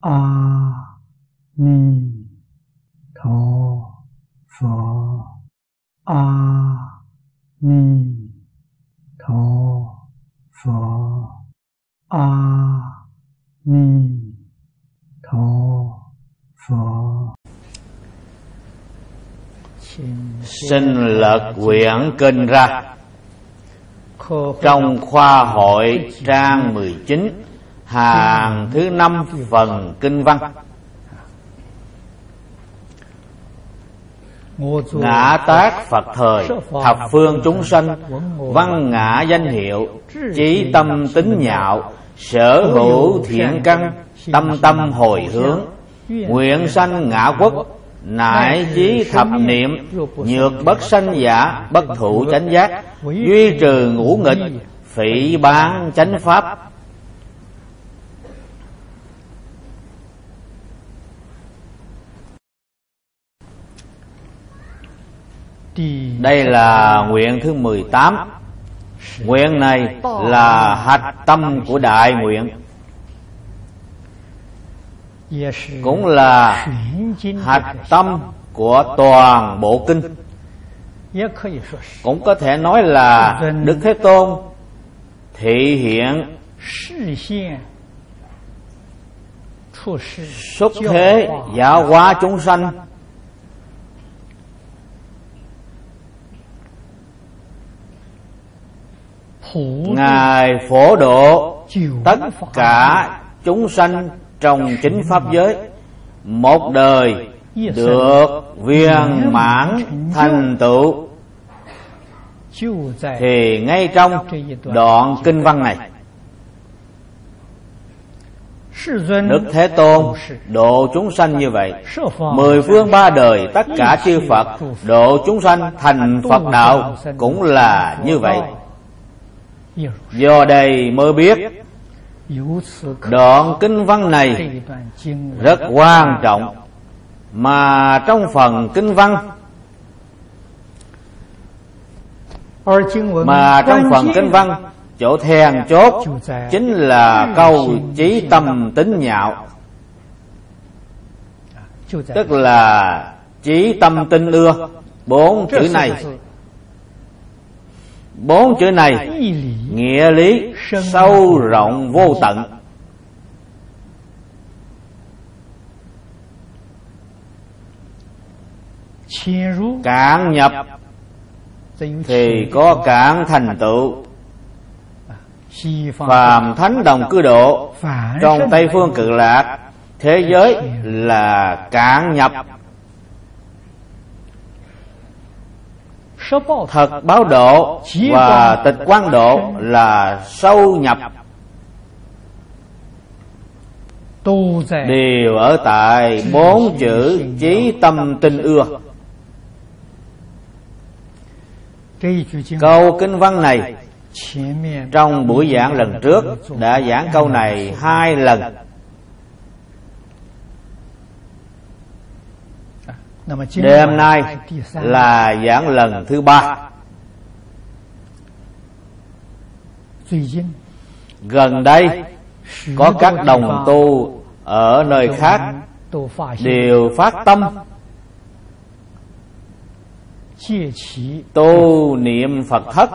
a ni tho phở a ni tho phở a ni tho phở xin lật quyển kinh ra. Trong khoa hội trang 19 hàng thứ năm phần kinh văn. Ngã tác phật thời, thập phương chúng sanh, văn ngã danh hiệu, trí tâm tính nhạo, sở hữu thiện căn, tâm tâm hồi hướng, nguyện sanh ngã quốc nại chí thập niệm, nhược bất sanh giả, bất thủ chánh giác, duy trừ ngũ nghịch, phỉ bán chánh pháp Đây là nguyện thứ 18 Nguyện này là hạch tâm của đại nguyện. Cũng là hạch tâm của toàn bộ kinh. Cũng có thể nói là Đức Thế Tôn Thị hiện Xuất thế giáo hóa chúng sanh. Ngài phổ độ tất cả chúng sanh trong chính pháp giới. một đời được viên mãn thành tựu. Thì ngay trong đoạn kinh văn này Đức Thế Tôn độ chúng sanh như vậy. Mười phương ba đời tất cả chư Phật Độ chúng sanh thành Phật đạo Cũng là như vậy Do đây mới biết Đoạn kinh văn này Rất quan trọng. Mà trong phần kinh văn Mà trong phần kinh văn Chỗ then chốt Chính là câu trí tâm tính nhạo. Tức là trí tâm tinh ưa Bốn chữ này Bốn chữ này, Nghĩa lý sâu rộng vô tận. Cạn nhập Thì có cạn thành tựu. Phàm thánh đồng cư độ, Trong Tây Phương cực lạc, Thế giới là cạn nhập. Thật báo độ và tịch quan độ là sâu nhập. Đều ở tại bốn chữ trí tâm tinh ưa. Câu kinh văn này trong buổi giảng lần trước đã giảng câu này hai lần. Đêm nay là giảng lần thứ ba. Gần đây Có các đồng tu Ở nơi khác Đều phát tâm. Tu niệm Phật thất.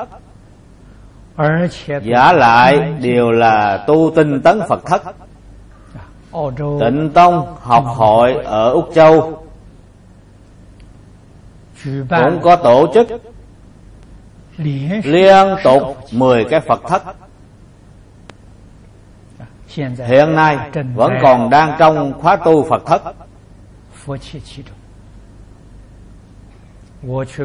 Giả lại đều là tu tinh tấn Phật thất. Tịnh Tông học hội ở Úc Châu cũng có tổ chức liên tục 10 cái Phật thất. Hiện nay vẫn còn đang trong khóa tu Phật thất.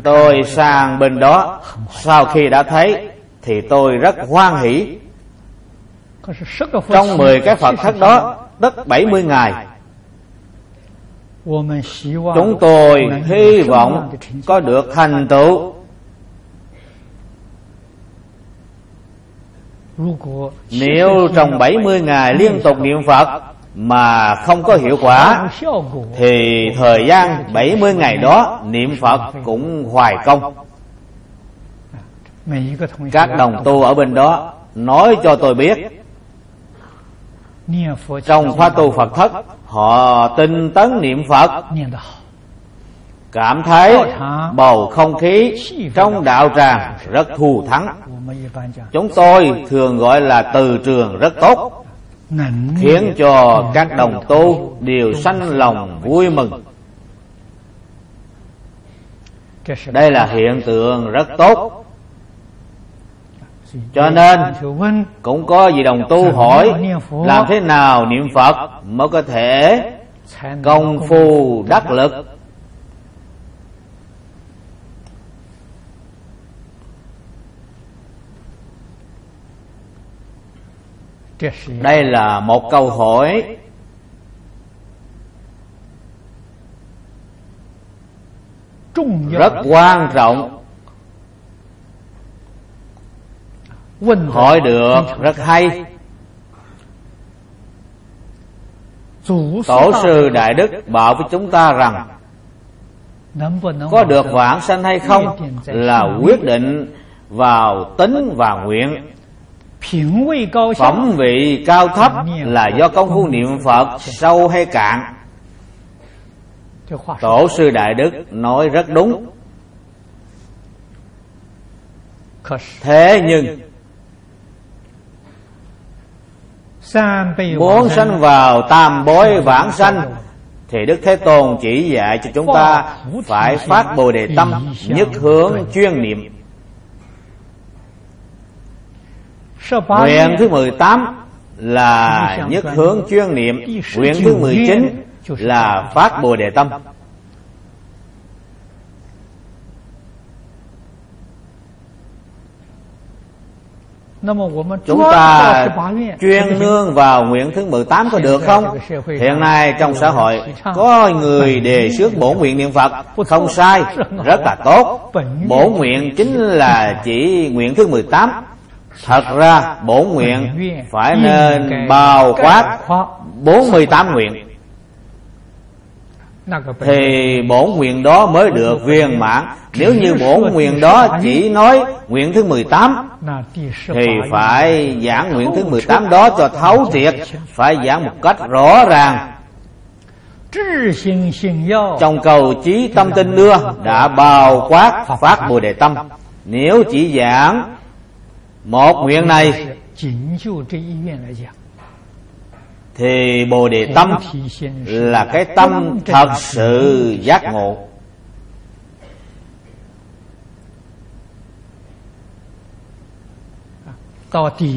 Tôi sang bên đó Sau khi đã thấy Thì tôi rất hoan hỷ. Trong 10 cái Phật thất đó Đất 70 ngày Chúng tôi hy vọng có được thành tựu. Nếu trong 70 ngày liên tục niệm Phật Mà không có hiệu quả, Thì thời gian 70 ngày đó Niệm Phật cũng hoài công. Các đồng tu ở bên đó Nói cho tôi biết trong khóa tu phật thất họ tinh tấn niệm phật. Cảm thấy bầu không khí trong đạo tràng rất thù thắng. Chúng tôi thường gọi là từ trường rất tốt khiến cho các đồng tu đều sanh lòng vui mừng. đây là hiện tượng rất tốt cho nên, cũng có vị đồng tu hỏi làm thế nào niệm phật mới có thể công phu đắc lực. Đây là một câu hỏi rất quan trọng. Hỏi được rất hay. Tổ sư đại đức bảo với chúng ta rằng có được vãng sanh hay không là quyết định vào tính và nguyện. Phẩm vị cao thấp là do công phu niệm phật sâu hay cạn. Tổ sư đại đức nói rất đúng. Thế nhưng muốn sanh vào tam bối vãng sanh thì đức thế tôn chỉ dạy cho chúng ta phải phát bồ đề tâm nhất hướng chuyên niệm. Nguyện thứ 18 là nhất hướng chuyên niệm. Nguyện thứ 19 là phát bồ đề tâm Chúng ta chuyên nương vào nguyện thứ 18 có được không? Hiện nay trong xã hội có người đề xuất bổ nguyện niệm Phật. Không sai, rất là tốt. Bổ nguyện chính là chỉ nguyện thứ 18 Thật ra bổ nguyện phải nên bao quát 48 nguyện thì bổn nguyện đó mới được viên mãn. Nếu như bổn nguyện đó chỉ nói nguyện thứ 18 thì phải giảng nguyện thứ 18 đó cho thấu triệt, phải giảng một cách rõ ràng. Trong cầu chí tâm tinh đưa đã bao quát phát bồ đề tâm. Nếu chỉ giảng một nguyện này thì bồ đề tâm là cái tâm thật sự giác ngộ.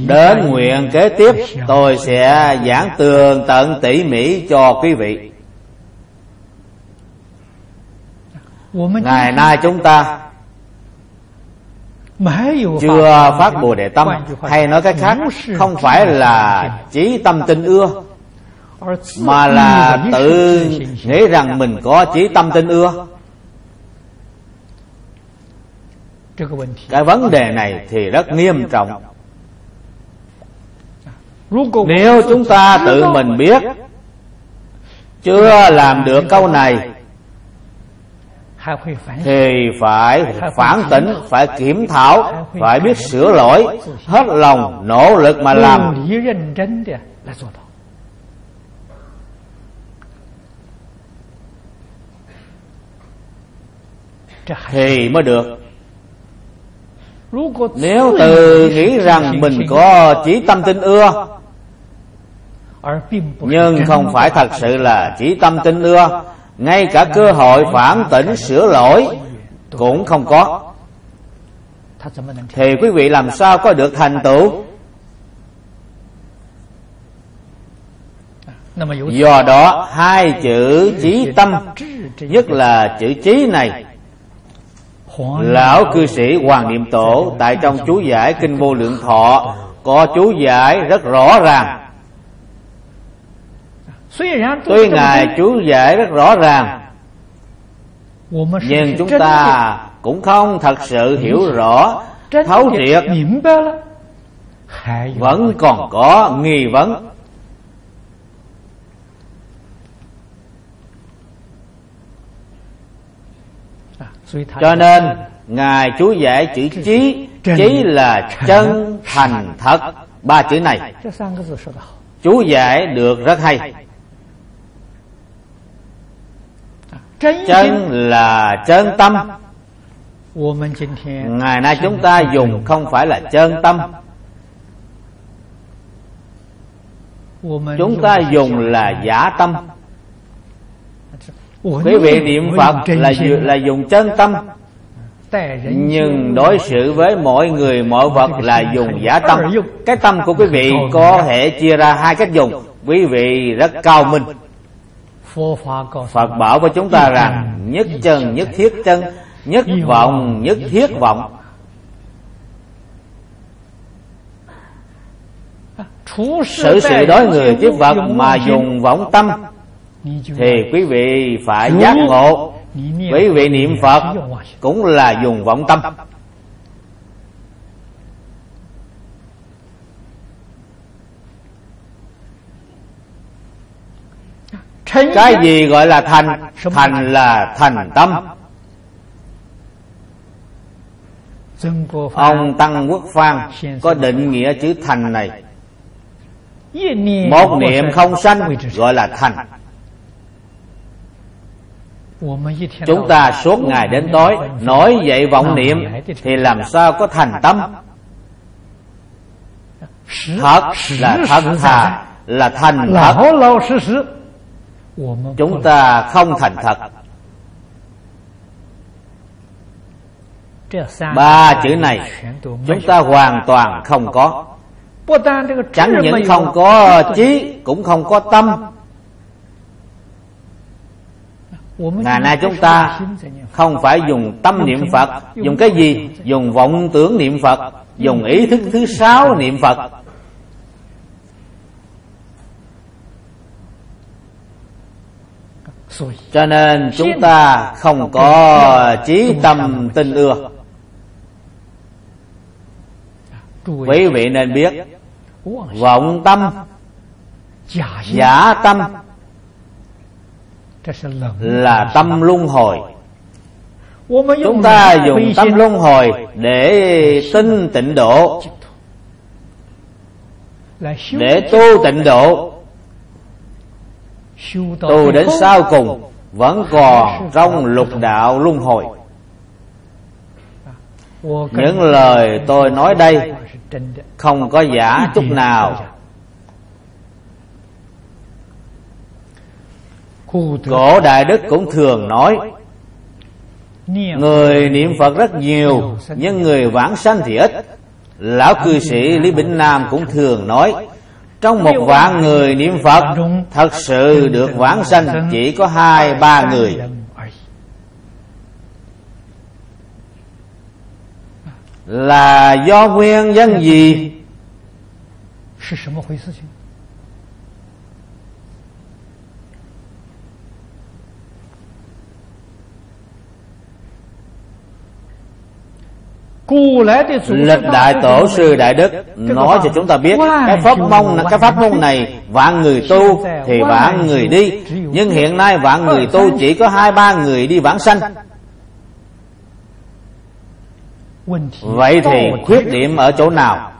Đến nguyện kế tiếp tôi sẽ giảng tường tận tỉ mỉ cho quý vị. Ngày nay chúng ta chưa phát bồ đề tâm. hay nói cách khác không phải là chí tâm tinh ưa mà là tự nghĩ rằng mình có chí tâm tin ưa. Cái vấn đề này thì rất nghiêm trọng. Nếu chúng ta tự mình biết chưa làm được câu này, thì phải phản tỉnh, phải kiểm thảo, phải biết sửa lỗi, hết lòng, nỗ lực mà làm. Thì mới được. Nếu từ nghĩ rằng mình có chỉ tâm tinh ưa, nhưng không phải thật sự là chỉ tâm tinh ưa, ngay cả cơ hội phản tỉnh sửa lỗi cũng không có. Thì quý vị làm sao có được thành tựu? Do đó, hai chữ chí tâm, nhất là chữ chí này lão cư sĩ hoàng niệm tổ tại trong chú giải kinh vô lượng thọ có chú giải rất rõ ràng. Tuy Ngài chú giải rất rõ ràng Nhưng chúng ta cũng không thật sự hiểu rõ. Thấu triệt Vẫn còn có nghi vấn Cho nên Ngài chú giải chữ chí Chí là chân thành thật. Ba chữ này. Chú giải được rất hay. Chân là chân tâm. Ngày nay chúng ta dùng không phải là chân tâm. Chúng ta dùng là giả tâm quý vị niệm phật là là dùng chân tâm. nhưng đối xử với mọi người mọi vật là dùng giả tâm. Cái tâm của quý vị có thể chia ra hai cách dùng. Quý vị rất cao minh. Phật bảo với chúng ta rằng nhất chân nhất thiết chân nhất vọng nhất thiết vọng. xử sự đối người với vật mà dùng vọng tâm thì quý vị phải giác ngộ. Quý vị niệm phật cũng là dùng vọng tâm. Cái gì gọi là thành? thành là thành tâm. Ông tăng quốc phan có định nghĩa chữ thành này. Một niệm không sanh gọi là thành chúng ta suốt ngày đến tối nói dậy vọng niệm thì làm sao có thành tâm? thật là thật thà là thành thật. chúng ta không thành thật. ba chữ này chúng ta hoàn toàn không có. Chẳng những không có trí cũng không có tâm ngày nay chúng ta không phải dùng tâm niệm phật dùng cái gì? Dùng vọng tưởng niệm phật dùng ý thức thứ sáu niệm phật. Cho nên chúng ta không có trí tâm tin ưa. quý vị nên biết vọng tâm giả tâm là tâm luân hồi. Chúng ta dùng tâm luân hồi để tin tịnh độ. Để tu tịnh độ. Tu đến sau cùng vẫn còn trong lục đạo luân hồi. Những lời tôi nói đây không có giả chút nào. Cổ đại đức cũng thường nói người niệm phật rất nhiều nhưng người vãng sanh thì ít lão cư sĩ lý bỉnh nam cũng thường nói trong một vạn người niệm phật thật sự được vãng sanh chỉ có hai ba người là do nguyên nhân gì lịch đại tổ sư đại đức nói cho chúng ta biết cái pháp môn cái pháp môn này vạn người tu thì vạn người đi. nhưng hiện nay vạn người tu chỉ có hai ba người đi vãng sanh. Vậy thì khuyết điểm ở chỗ nào?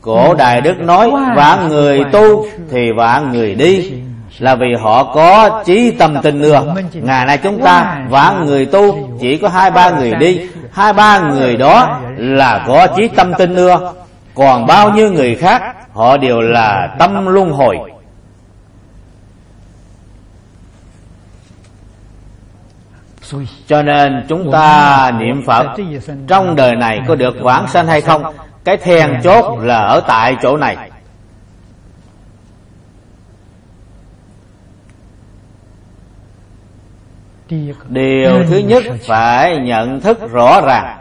Cổ đại đức nói vạn người tu thì vạn người đi. là vì họ có trí tâm tình ưa ngày nay chúng ta vạn người tu chỉ có hai ba người đi hai ba người đó là có chí tâm tin ưa. Còn bao nhiêu người khác, họ đều là tâm luân hồi. Cho nên chúng ta niệm phật, trong đời này có được vãng sanh hay không? Cái then chốt là ở tại chỗ này. Điều thứ nhất phải nhận thức rõ ràng.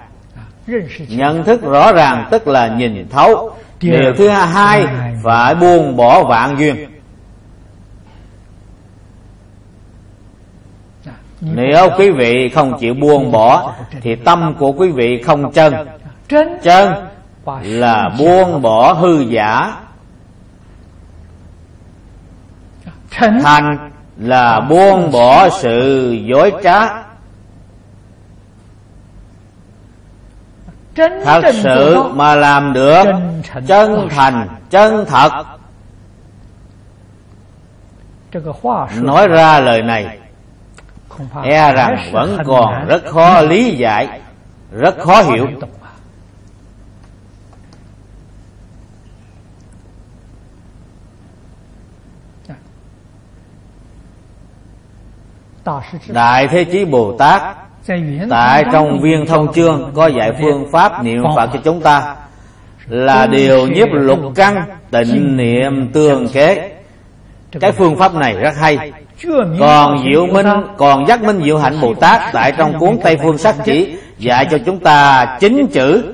Nhận thức rõ ràng tức là nhìn thấu. Điều thứ hai phải buông bỏ vạn duyên. Nếu quý vị không chịu buông bỏ thì tâm của quý vị không chân. Chân là buông bỏ hư giả. Thành là buông bỏ sự dối trá. Thật sự mà làm được chân thành chân thật. Nói ra lời này e rằng vẫn còn rất khó lý giải rất khó hiểu Đại Thế Chí Bồ Tát, Tại trong viên thông chương Có dạy phương pháp niệm Phật cho chúng ta, Là điều nhiếp lục căn, Tịnh niệm tương kế. Cái phương pháp này rất hay. Còn Diệu Minh, Còn Giác Minh Diệu Hạnh Bồ Tát Tại trong cuốn Tây Phương Sắc Chỉ Dạy cho chúng ta chính chữ.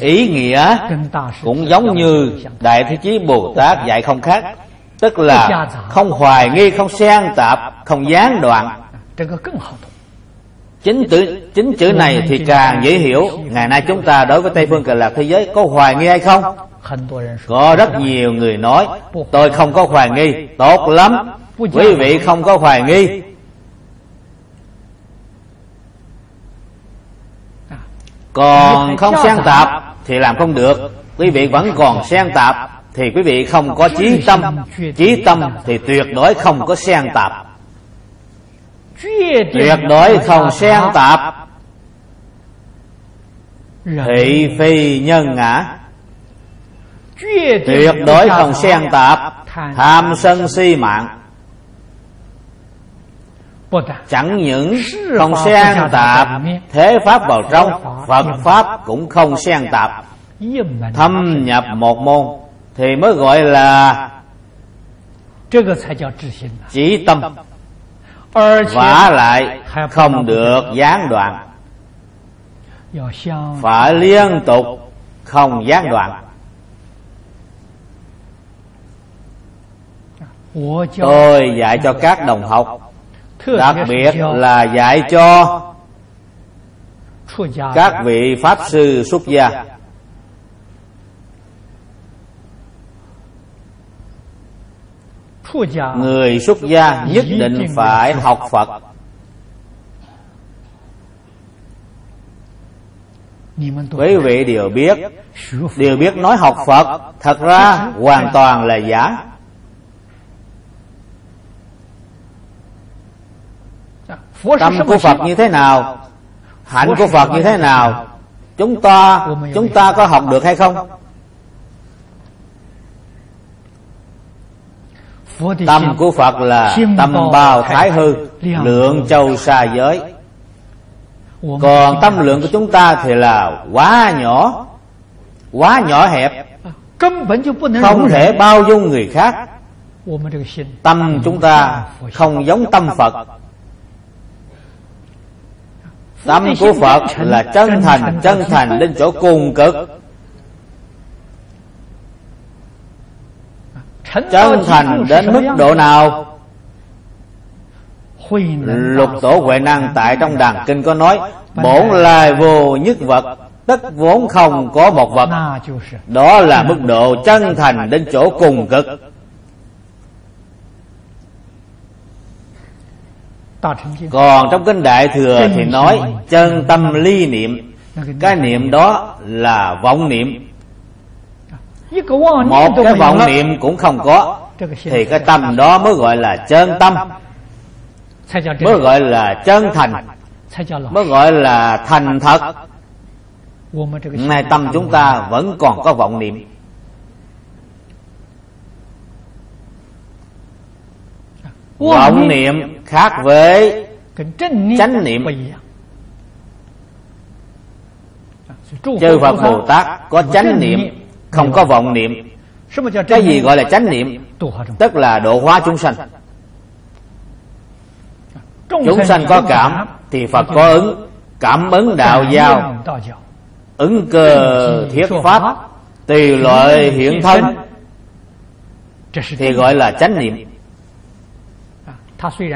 Ý nghĩa cũng giống như đại thế chí bồ tát dạy không khác tức là không hoài nghi không xen tạp không gián đoạn. Chính chữ chính chữ này thì càng dễ hiểu. ngày nay chúng ta đối với tây phương cực lạc thế giới có hoài nghi hay không? Có rất nhiều người nói tôi không có hoài nghi. Tốt lắm. Quý vị không có hoài nghi còn không xen tạp thì làm không được. Quý vị vẫn còn xen tạp thì quý vị không có trí tâm. trí tâm thì tuyệt đối không có xen tạp. Tuyệt đối không xen tạp. Thị phi nhân ngã. Tuyệt đối không xen tạp. Tham sân si mạng Chẳng những không xen tạp Thế Pháp vào trong Phật Pháp cũng không xen tạp. Thâm nhập một môn Thì mới gọi là Chỉ tâm. Và lại không được gián đoạn. Phải liên tục không gián đoạn. Tôi dạy cho các đồng học đặc biệt là dạy cho các vị pháp sư xuất gia. Người xuất gia nhất định phải học phật. Quý vị đều biết đều biết nói học phật thật ra hoàn toàn là giả tâm của phật như thế nào? Hạnh của phật như thế nào? Chúng ta chúng ta có học được hay không? Tâm của phật là tâm bao thái hư lượng châu xa giới. Còn tâm lượng của chúng ta thì là quá nhỏ quá nhỏ hẹp. Không thể bao dung người khác. Tâm chúng ta không giống tâm phật Tâm của Phật là chân thành Chân thành đến chỗ cùng cực. Chân thành đến mức độ nào? Lục tổ Huệ Năng tại trong đàn kinh có nói Bổn lai vô nhất vật Tất vốn không có một vật. Đó là mức độ chân thành đến chỗ cùng cực còn trong kinh đại thừa thì nói chân tâm ly niệm. cái niệm đó là vọng niệm. Một cái vọng niệm cũng không có. Thì cái tâm đó mới gọi là chân tâm. Mới gọi là chân thành. Mới gọi là thành thật. Nay tâm chúng ta vẫn còn có vọng niệm vọng niệm khác với chánh niệm. chư phật bồ tát có chánh niệm không có vọng niệm. Cái gì gọi là chánh niệm? tức là độ hóa chúng sanh. Chúng sanh có cảm thì phật có ứng cảm ứng đạo giao. ứng cơ thiết pháp tùy loại hiện thân. thì gọi là chánh niệm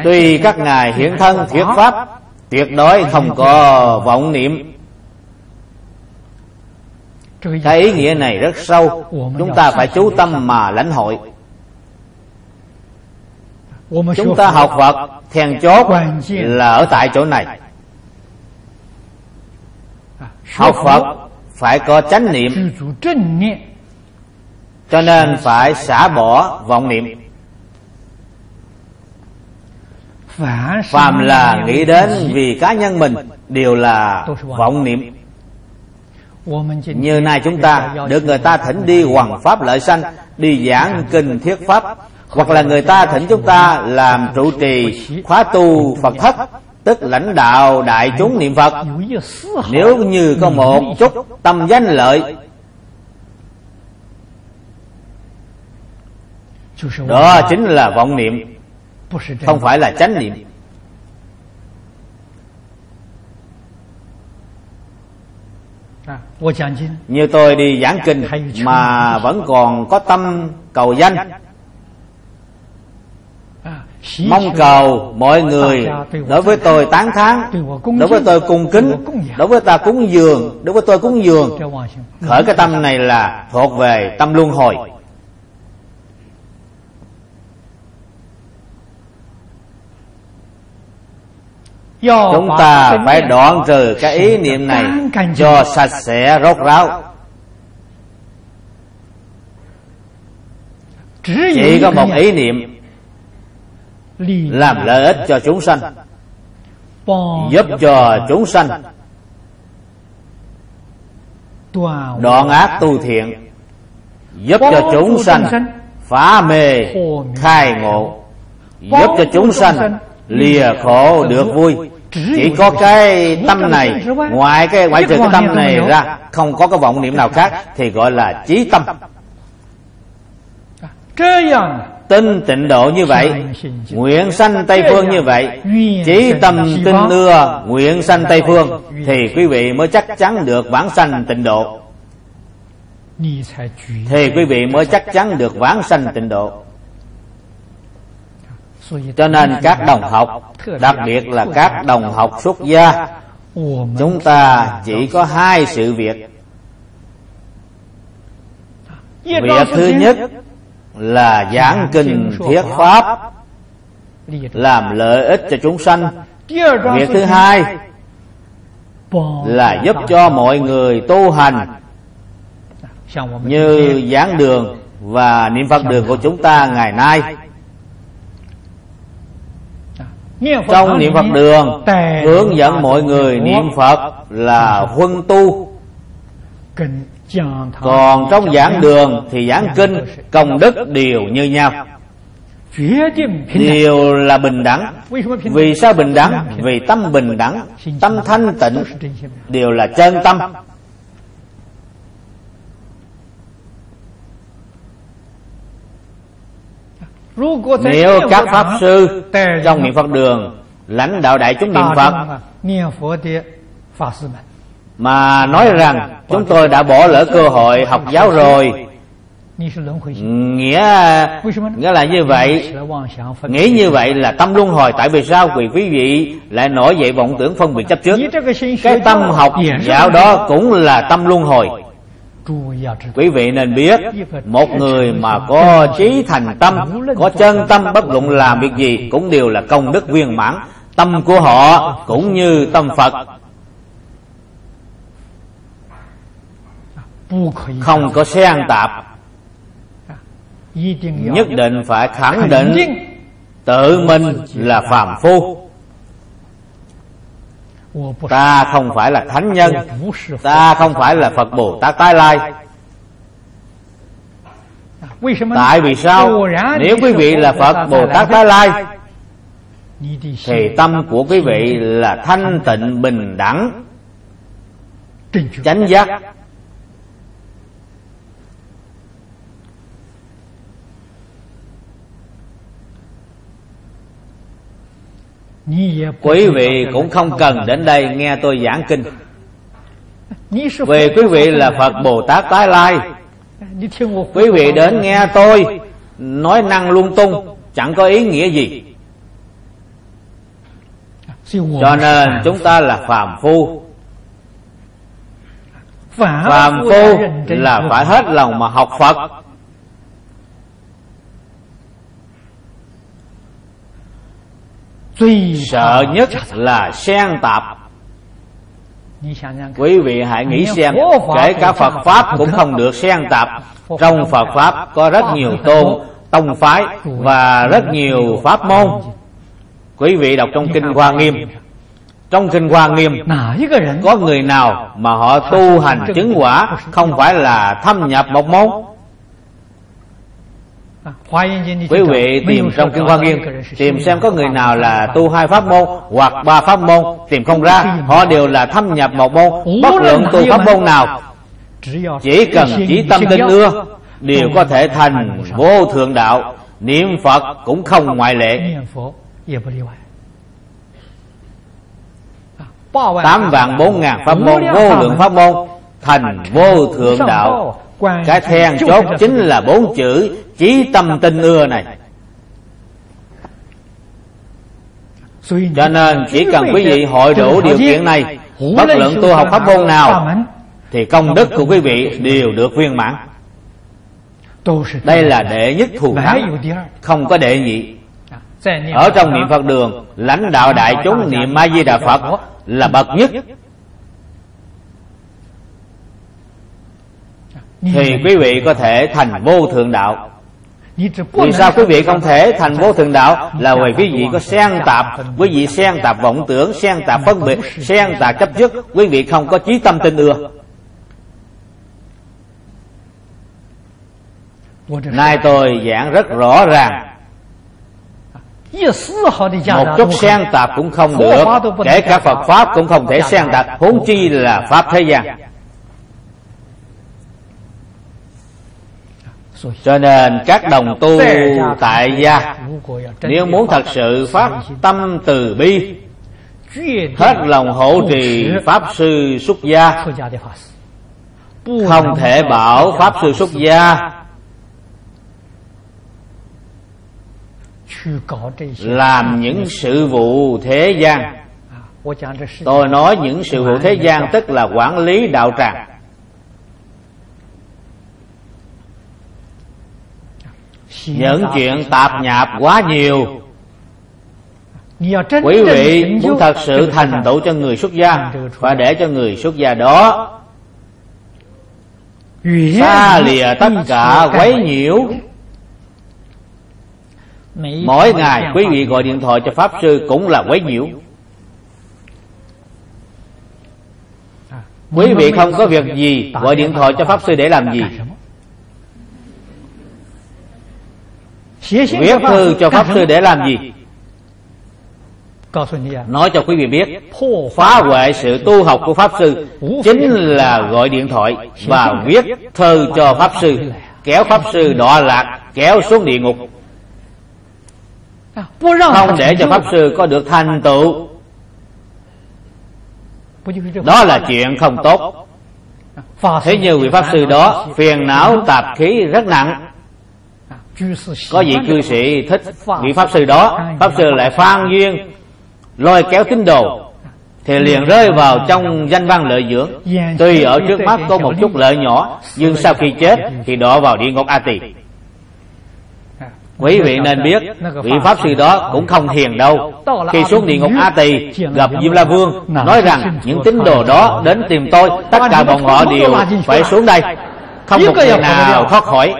Tuy các ngài hiển thân thuyết pháp Tuyệt đối không có vọng niệm. Cái ý nghĩa này rất sâu Chúng ta phải chú tâm mà lãnh hội. Chúng ta học Phật Thèn chốt là ở tại chỗ này. Học Phật phải có chánh niệm. Cho nên phải xả bỏ vọng niệm phàm là nghĩ đến vì cá nhân mình đều là vọng niệm. Như nay chúng ta được người ta thỉnh đi hoàng pháp lợi sanh đi giảng kinh thuyết pháp hoặc là người ta thỉnh chúng ta làm trụ trì khóa tu phật thất tức lãnh đạo đại chúng niệm phật. nếu như có một chút tâm danh lợi đó chính là vọng niệm không phải là chánh niệm. Như tôi đi giảng kinh mà vẫn còn có tâm cầu danh. Mong cầu mọi người đối với tôi tán thán đối với tôi cung kính đối với ta cúng dường đối với tôi cúng dường. Khởi cái tâm này là thuộc về tâm luân hồi chúng ta phải đoạn trừ cái ý niệm này cho sạch sẽ rốt ráo. Chỉ có một ý niệm làm lợi ích cho chúng sanh giúp cho chúng sanh đoạn ác tu thiện giúp cho chúng sanh phá mê khai ngộ. Giúp cho chúng sanh lìa khổ được vui chỉ có cái tâm này ngoài cái ngoại trừ cái tâm này ra không có cái vọng niệm nào khác thì gọi là trí tâm. Tinh tịnh độ như vậy nguyện sanh tây phương như vậy chí tâm tinh ưa nguyện sanh tây phương thì quý vị mới chắc chắn được vãng sanh tịnh độ. Thì quý vị mới chắc chắn được vãng sanh tịnh độ cho nên các đồng học đặc biệt là các đồng học xuất gia chúng ta chỉ có hai sự việc. Việc thứ nhất là giảng kinh thuyết pháp. Làm lợi ích cho chúng sanh. Việc thứ hai là giúp cho mọi người tu hành như giảng đường và niệm phật đường của chúng ta ngày nay trong niệm phật đường hướng dẫn mọi người niệm phật là huân tu. Còn trong giảng đường thì giảng kinh công đức đều như nhau. Đều là bình đẳng. Vì sao bình đẳng? Vì tâm bình đẳng tâm thanh tịnh. Đều là chân tâm nếu các pháp sư trong niệm phật đường lãnh đạo đại chúng niệm phật, mà nói rằng chúng tôi đã bỏ lỡ cơ hội học giáo rồi, nghĩa nghĩa là như vậy. Nghĩ như vậy là tâm luân hồi. Tại vì sao? Quý quý vị lại nổi dậy vọng tưởng phân biệt chấp trước. Cái tâm học giáo đó cũng là tâm luân hồi quý vị nên biết, một người mà có trí thành tâm, có chân tâm bất luận làm việc gì cũng đều là công đức viên mãn. Tâm của họ cũng như tâm phật. Không có xen tạp. Nhất định phải khẳng định tự mình là phàm phu ta không phải là thánh nhân ta không phải là phật bồ tát tái lai tại vì sao nếu quý vị là phật bồ tát tái lai thì tâm của quý vị là thanh tịnh bình đẳng chánh giác quý vị cũng không cần đến đây nghe tôi giảng kinh. Vì quý vị là phật bồ tát tái lai. Quý vị đến nghe tôi nói năng lung tung, chẳng có ý nghĩa gì. Cho nên chúng ta là phàm phu. Phàm phu là phải hết lòng mà học phật. Sợ nhất là xen tạp. Quý vị hãy nghĩ xem Kể cả Phật Pháp cũng không được xen tạp. Trong Phật Pháp có rất nhiều tôn Tông phái Và rất nhiều Pháp môn. Quý vị đọc trong Kinh Hoa Nghiêm. Trong Kinh Hoa Nghiêm Có người nào mà họ tu hành chứng quả Không phải là thâm nhập một môn Quý vị tìm trong Kinh Hoa Nghiêm Tìm xem có người nào là tu hai pháp môn Hoặc ba pháp môn Tìm không ra Họ đều là thâm nhập một môn. Bất luận tu pháp môn nào Chỉ cần chỉ tâm tin ưa Đều có thể thành vô thượng đạo. Niệm Phật cũng không ngoại lệ. Tám vạn bốn ngàn pháp môn Vô lượng pháp môn Thành vô thượng đạo. Cái then chốt chính là bốn chữ Chí tâm tinh ưa này. Cho nên chỉ cần quý vị hội đủ điều kiện này Bất luận tu học pháp môn nào Thì công đức của quý vị đều được viên mãn. Đây là đệ nhất thù thắng Không có đệ nhị. Ở trong niệm Phật đường Lãnh đạo đại chúng niệm Ma Di Đà Phật Là bậc nhất. Thì quý vị có thể thành vô thượng đạo vì sao quý vị không thể thành vô thượng đạo? Là vì quý vị có xen tạp. Quý vị xen tạp vọng tưởng, Xen tạp phân biệt, Xen tạp chấp trước. Quý vị không có trí tâm tin ưa. Nay tôi giảng rất rõ ràng. Một chút xen tạp cũng không được. Kể cả Phật Pháp cũng không thể xen tạp. Huống chi là Pháp thế gian. Cho nên các đồng tu tại gia Nếu muốn thật sự phát tâm từ bi Hết lòng hộ trì Pháp Sư xuất gia. Không thể bảo Pháp Sư xuất gia. Làm những sự vụ thế gian. Tôi nói những sự vụ thế gian Tức là quản lý đạo tràng những chuyện tạp nhạp quá nhiều. Quý vị muốn thật sự thành tựu cho người xuất gia phải để cho người xuất gia đó xa lìa tất cả quấy nhiễu. mỗi ngày quý vị gọi điện thoại cho pháp sư cũng là quấy nhiễu. Quý vị không có việc gì gọi điện thoại cho pháp sư để làm gì Viết thư cho Pháp Sư để làm gì? Nói cho quý vị biết Phá hoại sự tu học của Pháp Sư Chính là gọi điện thoại Và viết thư cho Pháp Sư Kéo Pháp Sư đọa lạc Kéo xuống địa ngục. Không để cho Pháp Sư có được thành tựu. Đó là chuyện không tốt. Thế như vị Pháp Sư đó Phiền não tạp khí rất nặng có vị cư sĩ thích vị pháp sư đó. Pháp sư lại phan duyên, lôi kéo tín đồ, thì liền rơi vào trong danh văn lợi dưỡng. Tuy ở trước mắt có một chút lợi nhỏ, nhưng sau khi chết thì đọa vào địa ngục a tỳ quý vị nên biết, vị pháp sư đó cũng không hiền đâu. Khi xuống địa ngục a tỳ gặp diêm la vương nói rằng những tín đồ đó đến tìm tôi, tất cả bọn họ đều phải xuống đây. Không một người nào thoát khỏi.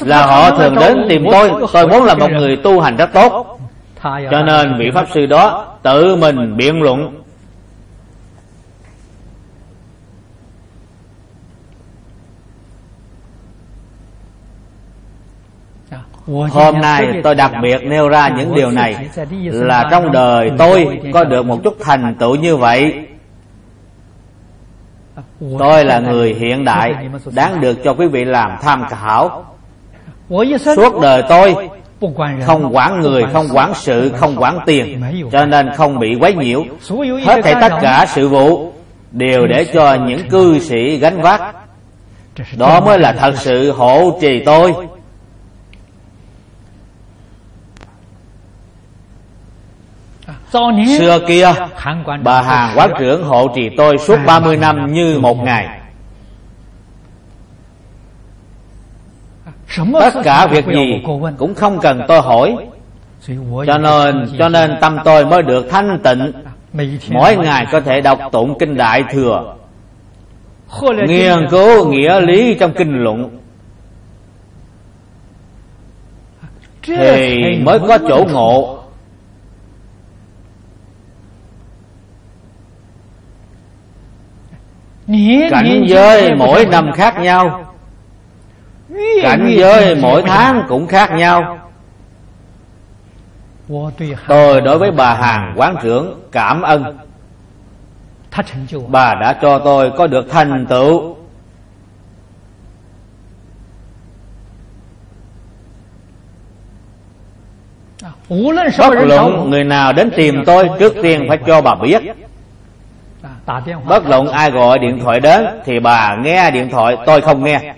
Là họ thường đến tìm tôi tôi muốn là một người tu hành rất tốt. Cho nên vị pháp sư đó tự mình biện luận. Hôm nay tôi đặc biệt nêu ra những điều này Là trong đời tôi có được một chút thành tựu như vậy. Tôi là người hiện đại Đáng được cho quý vị làm tham khảo Suốt đời tôi Không quản người, không quản sự, không quản tiền. Cho nên không bị quấy nhiễu. Hết thảy tất cả sự vụ Đều để cho những cư sĩ gánh vác. Đó mới là thật sự hộ trì tôi. Xưa kia Bà Hàng quán trưởng hộ trì tôi suốt 30 năm như một ngày Tất cả việc gì cũng không cần tôi hỏi. Cho nên cho nên tâm tôi mới được thanh tịnh. Mỗi ngày có thể đọc tụng kinh đại thừa. Nghiên cứu nghĩa lý trong kinh luận. Thì mới có chỗ ngộ. Cảnh giới mỗi năm khác nhau cảnh giới mỗi tháng cũng khác nhau. Tôi đối với bà hàng quán trưởng cảm ơn. Bà đã cho tôi có được thành tựu. Bất luận người nào đến tìm tôi, trước tiên phải cho bà biết. Bất luận ai gọi điện thoại đến thì bà nghe điện thoại, tôi không nghe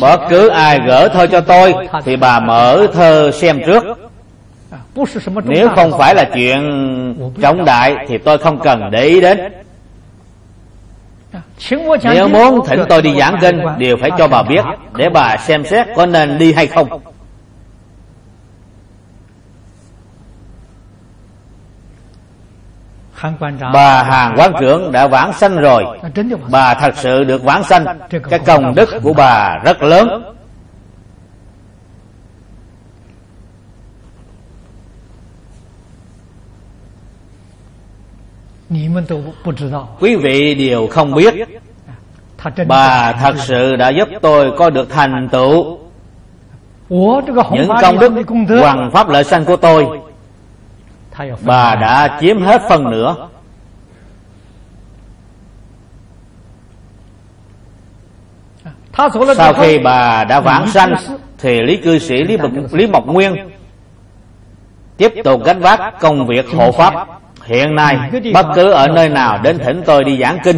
bất cứ ai gỡ thơ cho tôi, thì bà mở thơ xem trước. Nếu không phải là chuyện trọng đại, thì tôi không cần để ý đến. Nếu muốn thỉnh tôi đi giảng kinh đều phải cho bà biết, để bà xem xét có nên đi hay không. Bà hàng quán trưởng đã vãng sanh rồi. Bà thật sự được vãng sanh. Cái công đức của bà rất lớn. Quý vị đều không biết. Bà thật sự đã giúp tôi có được thành tựu. Những công đức hoàng pháp lợi sanh của tôi Bà đã chiếm hết phần nữa. Sau khi bà đã vãng sanh Thì Lý cư sĩ Lý Mộc, Lý Mộc Nguyên Tiếp tục gánh vác công việc hộ pháp. Hiện nay bất cứ ở nơi nào đến thỉnh tôi đi giảng kinh.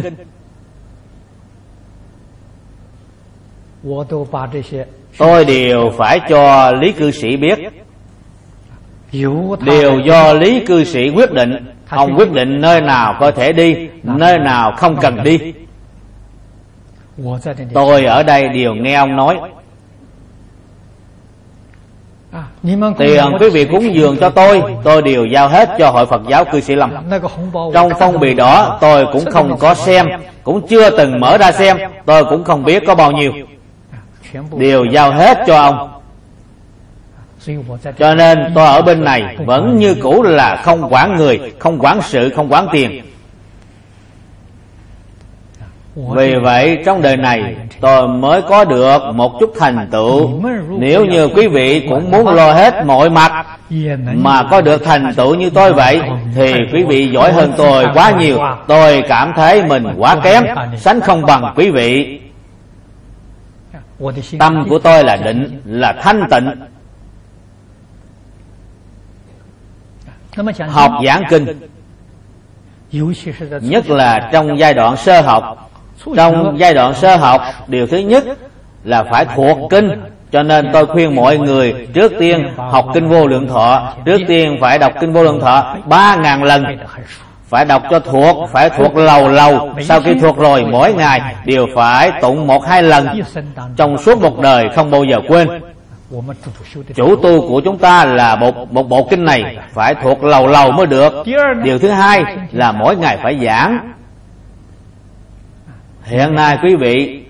Tôi đều phải cho Lý cư sĩ biết đều do lý cư sĩ quyết định. Ông quyết định nơi nào có thể đi nơi nào không cần đi. tôi ở đây đều nghe ông nói. Tiền quý vị cúng dường cho tôi. tôi đều giao hết cho hội phật giáo cư sĩ lâm. Trong phong bì đỏ tôi cũng không có xem cũng chưa từng mở ra xem. Tôi cũng không biết có bao nhiêu. đều giao hết cho ông cho nên tôi ở bên này vẫn như cũ là không quản người, không quản sự, không quản tiền. Vì vậy, trong đời này, tôi mới có được một chút thành tựu. Nếu như quý vị cũng muốn lo hết mọi mặt Mà có được thành tựu như tôi vậy, Thì quý vị giỏi hơn tôi quá nhiều. Tôi cảm thấy mình quá kém, Sánh không bằng quý vị. Tâm của tôi là định, Là thanh tịnh. Học giảng kinh. nhất là trong giai đoạn sơ học. trong giai đoạn sơ học điều thứ nhất là phải thuộc kinh. Cho nên tôi khuyên mọi người trước tiên học kinh vô lượng thọ trước tiên phải đọc kinh vô lượng thọ ba ngàn lần. Phải đọc cho thuộc phải thuộc lầu lầu. Sau khi thuộc rồi mỗi ngày đều phải tụng một hai lần. Trong suốt một đời không bao giờ quên chủ tu của chúng ta là một một bộ kinh này phải thuộc lầu lầu mới được. Điều thứ hai là mỗi ngày phải giảng. Hiện nay quý vị,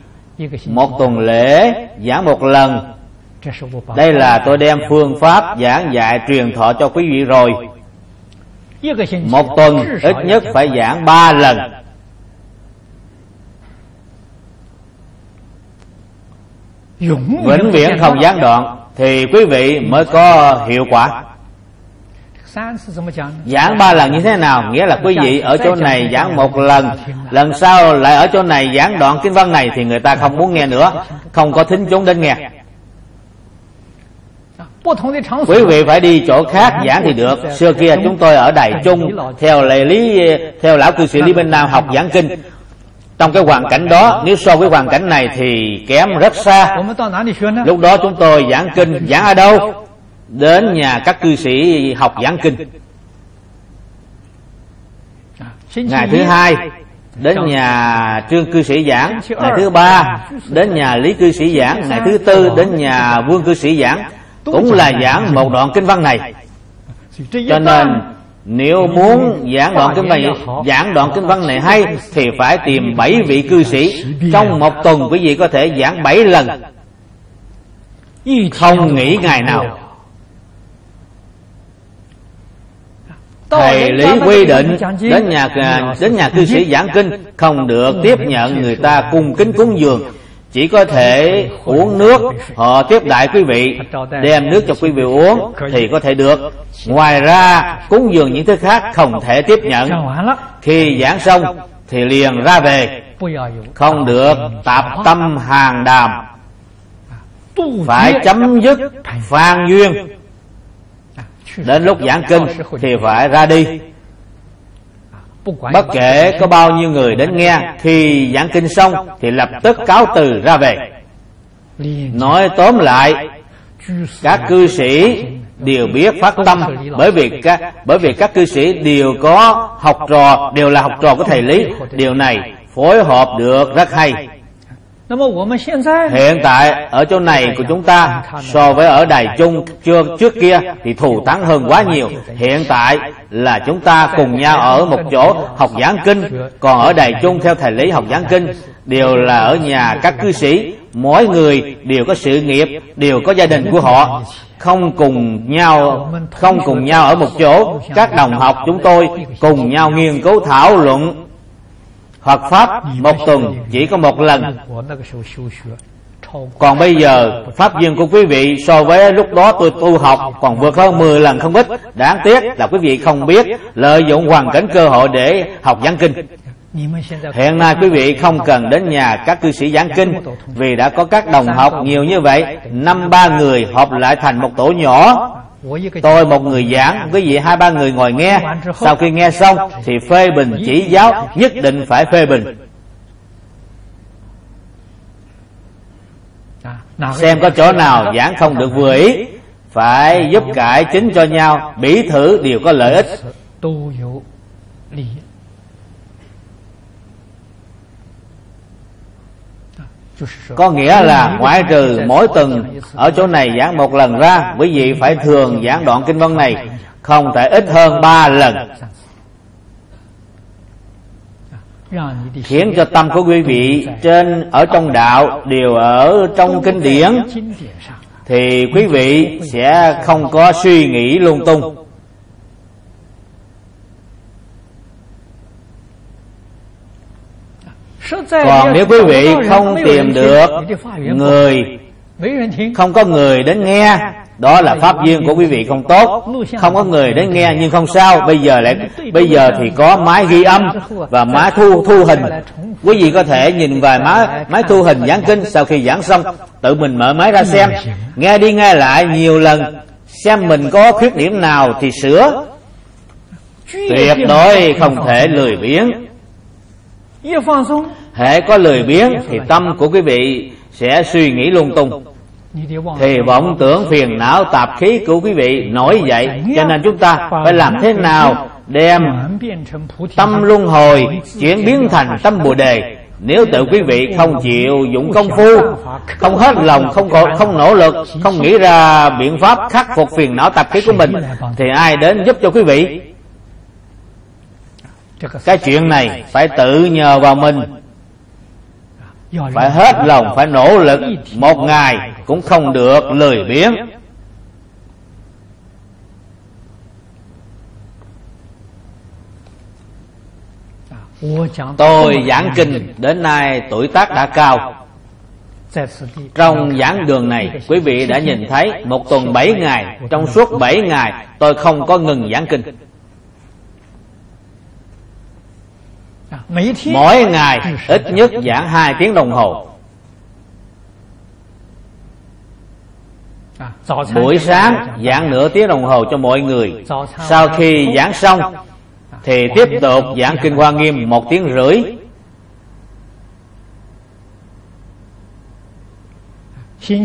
một tuần lễ giảng một lần. Đây là tôi đem phương pháp giảng dạy truyền thọ cho quý vị rồi. Một tuần ít nhất phải giảng ba lần. Vĩnh viễn không gián đoạn thì quý vị mới có hiệu quả. Giảng ba lần như thế nào? Nghĩa là quý vị ở chỗ này giảng một lần. Lần sau lại ở chỗ này giảng đoạn kinh văn này thì người ta không muốn nghe nữa. Không có thính chúng đến nghe. Quý vị phải đi chỗ khác giảng thì được. Xưa kia chúng tôi ở đài trung theo lệ lý theo lão cư sĩ lý bên nam học giảng kinh trong cái hoàn cảnh đó nếu so với hoàn cảnh này thì kém rất xa. Lúc đó chúng tôi giảng kinh giảng ở đâu? Đến nhà các cư sĩ học giảng kinh. Ngày thứ hai đến nhà trương cư sĩ giảng. Ngày thứ ba đến nhà lý cư sĩ giảng. Ngày thứ tư đến nhà vương cư sĩ giảng. Cũng là giảng một đoạn kinh văn này. Cho nên nếu muốn giảng đoạn kinh văn này, giảng đoạn kinh văn này hay thì phải tìm bảy vị cư sĩ. trong một tuần quý vị có thể giảng bảy lần. Không nghỉ ngày nào. thầy lý quy định đến nhà đến nhà cư sĩ giảng kinh không được tiếp nhận người ta cung kính cúng dường chỉ có thể uống nước. Họ tiếp đại quý vị, đem nước cho quý vị uống thì có thể được. Ngoài ra, cúng dường những thứ khác không thể tiếp nhận. Khi giảng xong thì liền ra về. Không được tạp tâm hàng đàm. Phải chấm dứt phan duyên. Đến lúc giảng kinh thì phải ra đi bất kể có bao nhiêu người đến nghe khi giảng kinh xong thì lập tức cáo từ ra về. Nói tóm lại các cư sĩ đều biết phát tâm bởi vì các bởi vì các cư sĩ đều có học trò đều là học trò của thầy lý. Điều này phối hợp được rất hay Hiện tại ở chỗ này của chúng ta so với ở Đài Trung chưa trước kia thì thù thắng hơn quá nhiều. Hiện tại là chúng ta cùng nhau ở một chỗ học giảng kinh, còn ở Đài Trung theo thầy lý học giảng kinh đều là ở nhà các cư sĩ, mỗi người đều có sự nghiệp, đều có gia đình của họ. Không cùng nhau không cùng nhau ở một chỗ. Các đồng học chúng tôi cùng nhau nghiên cứu thảo luận hoặc Pháp một tuần chỉ có một lần. Còn bây giờ, Pháp duyên của quý vị so với lúc đó tôi tu học còn vượt hơn 10 lần không ít. Đáng tiếc là quý vị không biết lợi dụng hoàn cảnh cơ hội để học giảng kinh. Hiện nay quý vị không cần đến nhà các cư sĩ giảng kinh Vì đã có các đồng học nhiều như vậy. Năm ba người họp lại thành một tổ nhỏ. Tôi một người giảng, quý vị hai ba người ngồi nghe. Sau khi nghe xong thì phê bình chỉ giáo Nhất định phải phê bình. Xem có chỗ nào giảng không được vừa ý Phải giúp cải chính cho nhau Bỉ thử đều có lợi ích có nghĩa là ngoại trừ mỗi tuần ở chỗ này giảng một lần ra quý vị phải thường giảng đoạn kinh văn này không thể ít hơn ba lần. Khiến cho tâm của quý vị trên ở trong đạo đều ở trong kinh điển thì quý vị sẽ không có suy nghĩ lung tung còn nếu quý vị không tìm được người không có người đến nghe đó là pháp duyên của quý vị không tốt. Không có người đến nghe nhưng không sao. Bây giờ lại bây giờ thì có máy ghi âm và máy thu thu hình. Quý vị có thể nhìn vài máy máy thu hình giảng kinh sau khi giảng xong. Tự mình mở máy ra xem. Nghe đi nghe lại nhiều lần. Xem mình có khuyết điểm nào thì sửa. Tuyệt đối không thể lười biếng hễ có lười biếng thì tâm của quý vị sẽ suy nghĩ lung tung. Thì vọng tưởng phiền não tạp khí của quý vị nổi dậy. Cho nên chúng ta phải làm thế nào đem tâm luân hồi chuyển biến thành tâm bồ đề? Nếu tự quý vị không chịu dụng công phu, không hết lòng, không không nỗ lực, không nghĩ ra biện pháp khắc phục phiền não tạp khí của mình, thì ai đến giúp cho quý vị? Cái chuyện này phải tự nhờ vào mình phải hết lòng phải nỗ lực. một ngày cũng không được lười biếng. Tôi giảng kinh đến nay tuổi tác đã cao. Trong giảng đường này quý vị đã nhìn thấy một tuần bảy ngày. Trong suốt bảy ngày tôi không có ngừng giảng kinh mỗi ngày ít nhất giảng hai tiếng đồng hồ. Buổi sáng giảng nửa tiếng đồng hồ cho mọi người. Sau khi giảng xong thì tiếp tục giảng kinh hoa nghiêm một tiếng rưỡi.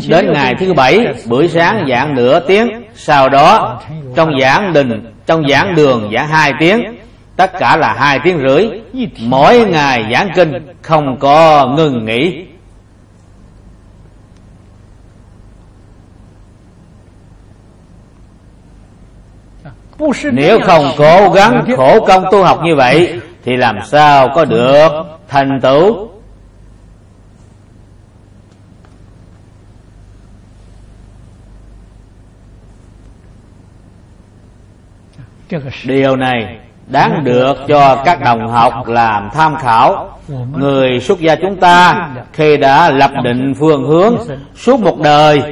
Đến ngày thứ bảy buổi sáng giảng nửa tiếng. Sau đó trong giảng đình trong giảng đường giảng hai tiếng tất cả là hai tiếng rưỡi. Mỗi ngày giảng kinh, không có ngừng nghỉ. Nếu không cố gắng, khổ công tu học như vậy, Thì làm sao có được? Thành tựu. Điều này đáng được cho các đồng học làm tham khảo. Người xuất gia chúng ta khi đã lập định phương hướng suốt một đời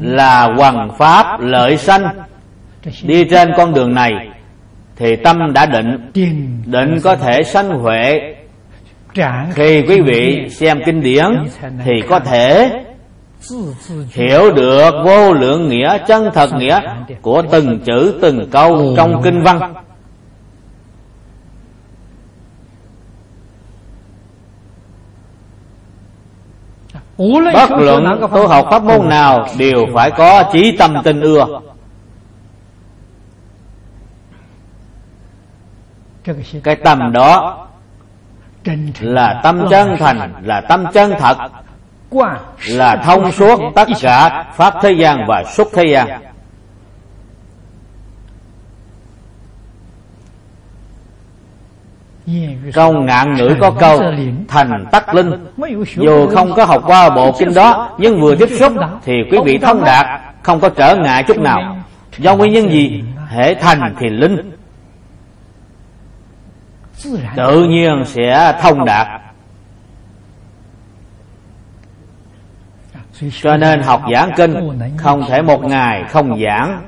là hoằng pháp lợi sanh. Đi trên con đường này thì tâm đã định định có thể sanh huệ. Khi quý vị xem kinh điển thì có thể hiểu được vô lượng nghĩa chân thật nghĩa của từng chữ, từng câu trong kinh văn. Bất luận tu học pháp môn nào đều phải có trí tâm tình ưa. Cái tâm đó là tâm chân thành, là tâm chân thật là thông suốt tất cả pháp thế gian và xuất thế gian. Trong ngạn ngữ có câu thành tắc linh dù không có học qua bộ kinh đó nhưng vừa tiếp xúc thì quý vị thông đạt không có trở ngại chút nào. Do nguyên nhân gì? Hệ thành thì linh. Tự nhiên sẽ thông đạt cho nên học giảng kinh không thể một ngày không giảng.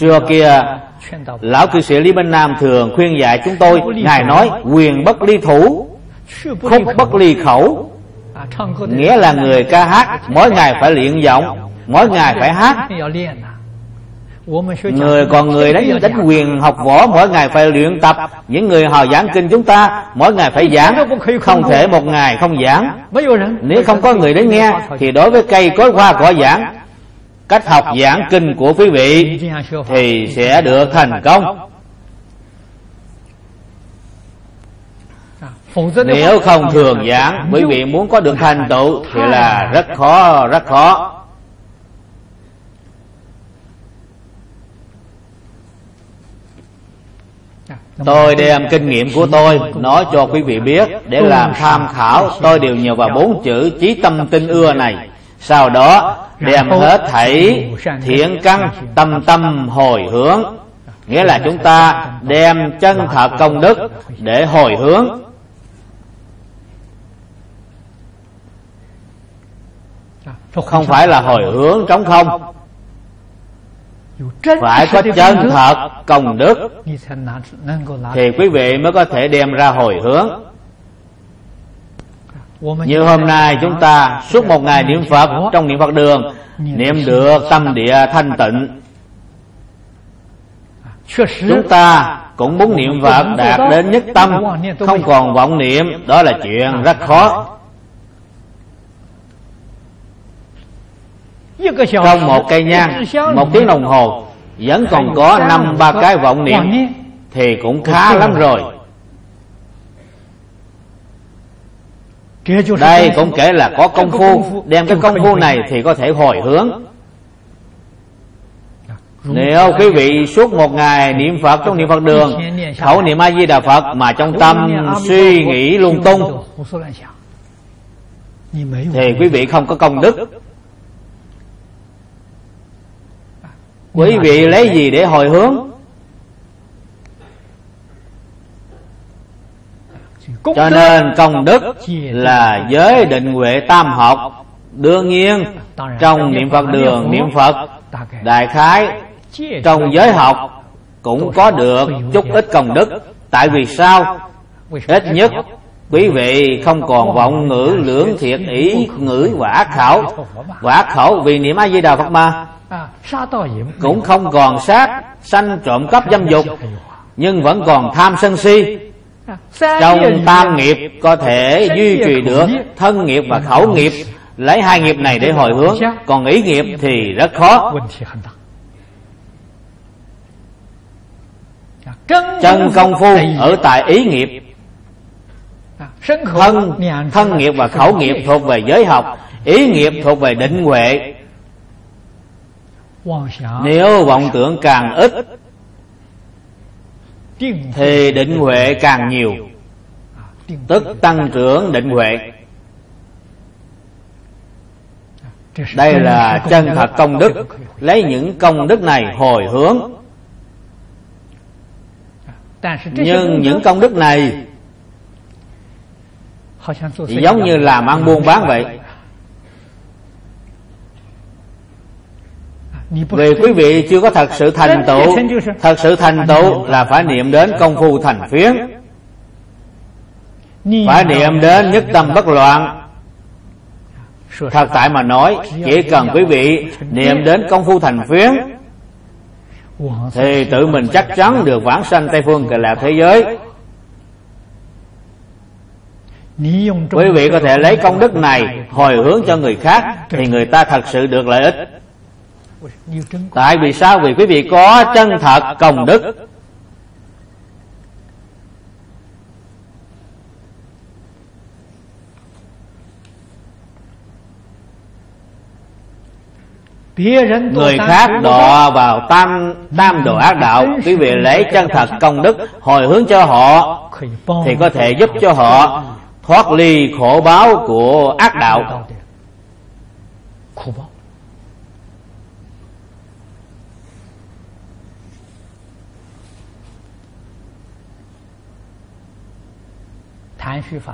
Xưa kia, lão cư sĩ lý bên nam thường khuyên dạy chúng tôi, ngài nói, quyền bất ly thủ, khúc bất ly khẩu. Nghĩa là người ca hát, mỗi ngày phải luyện giọng, mỗi ngày phải hát. Người còn người đánh đánh quyền học võ mỗi ngày phải luyện tập. Những người họ giảng kinh chúng ta mỗi ngày phải giảng. Không thể một ngày không giảng. Nếu không có người đến nghe Thì đối với cây cối hoa cỏ giảng. Cách học giảng kinh của quý vị Thì sẽ được thành công. Nếu không thường giảng Quý vị muốn có được thành tựu Thì là rất khó rất khó Tôi đem kinh nghiệm của tôi nói cho quý vị biết để làm tham khảo. Tôi đều nhờ vào bốn chữ chí tâm tinh ưa này. Sau đó đem hết thảy thiện căn tâm tâm hồi hướng. Nghĩa là chúng ta đem chân thật công đức để hồi hướng. Không phải là hồi hướng trống không phải có chân thật công đức. thì quý vị mới có thể đem ra hồi hướng. Như hôm nay chúng ta suốt một ngày niệm phật trong niệm phật đường niệm được tâm địa thanh tịnh. Chúng ta cũng muốn niệm phật đạt đến nhất tâm không còn vọng niệm đó là chuyện rất khó trong một cây nhang một tiếng đồng hồ vẫn còn có năm ba cái vọng niệm thì cũng khá lắm rồi. Đây cũng kể là có công phu đem cái công phu này thì có thể hồi hướng. Nếu quý vị suốt một ngày niệm Phật trong niệm Phật đường Khẩu niệm A-di-đà Phật mà trong tâm suy nghĩ lung tung Thì quý vị không có công đức quý vị lấy gì để hồi hướng? Cho nên công đức là giới định huệ tam học. Đương nhiên trong niệm phật đường niệm phật đại khái trong giới học cũng có được chút ít công đức tại vì sao? ít nhất quý vị không còn vọng ngữ lưỡng thiệt ý ngữ quả khảo quả khẩu vì niệm a di đà phật ma cũng không còn sát sanh trộm cắp dâm dục nhưng vẫn còn tham sân si. Trong tam nghiệp có thể duy trì được thân nghiệp và khẩu nghiệp. Lấy hai nghiệp này để hồi hướng còn ý nghiệp thì rất khó. Chân công phu ở tại ý nghiệp. Thân thân nghiệp và khẩu nghiệp thuộc về giới học ý nghiệp thuộc về định huệ nếu vọng tưởng càng ít thì định huệ càng nhiều. tức tăng trưởng định huệ. Đây là chân thật công đức. lấy những công đức này hồi hướng. nhưng những công đức này giống như làm ăn buôn bán vậy vì quý vị chưa có thật sự thành tựu thật sự thành tựu là phải niệm đến công phu thành phiến。phải niệm đến nhất tâm bất loạn。thật tại mà nói chỉ cần quý vị niệm đến công phu thành phiến thì tự mình chắc chắn được vãng sanh tây phương cực lạc thế giới。quý vị có thể lấy công đức này hồi hướng cho người khác thì người ta thật sự được lợi ích tại vì sao? Vì quý vị có chân thật công đức. Người khác đọa vào tam tam đồ ác đạo. Quý vị lấy chân thật công đức hồi hướng cho họ thì có thể giúp cho họ thoát ly khổ báo của ác đạo.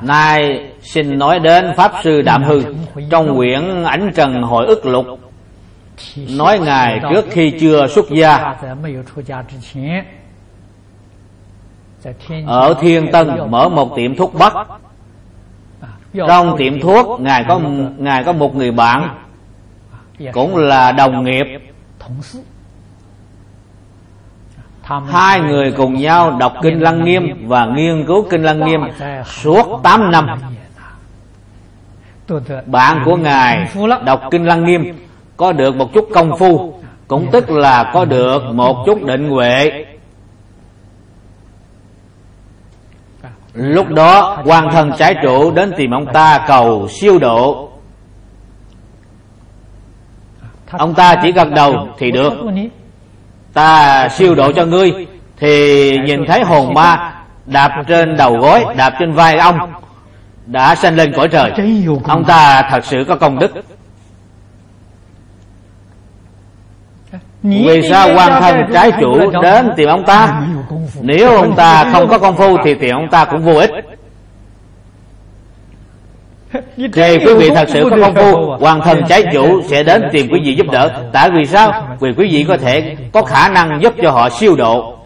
Nay xin nói đến Pháp Sư Đạm Hư, Trong quyển Ảnh Trần Hội ức lục. Nói Ngài trước khi chưa xuất gia. Ở Thiên Tân mở một tiệm thuốc bắc. Trong tiệm thuốc, Ngài có Ngài có một người bạn, Cũng là đồng nghiệp. Hai người cùng nhau đọc Kinh Lăng Nghiêm Và nghiên cứu Kinh Lăng Nghiêm Suốt 8 năm. Bạn của Ngài đọc Kinh Lăng Nghiêm Có được một chút công phu Cũng tức là có được một chút định huệ. Lúc đó quan thân trái chủ đến tìm ông ta cầu siêu độ. Ông ta chỉ gật đầu thì được ta siêu độ cho ngươi thì nhìn thấy hồn ma đạp trên đầu gối đạp trên vai ông đã sanh lên cõi trời. Ông ta thật sự có công đức. Vì sao quan thân trái chủ đến tìm ông ta? Nếu ông ta không có công phu thì tìm ông ta cũng vô ích thì quý vị thật sự có công phu Hoàng thần trái chủ sẽ đến tìm quý vị giúp đỡ. Tại vì sao? Vì quý vị có thể có khả năng giúp cho họ siêu độ.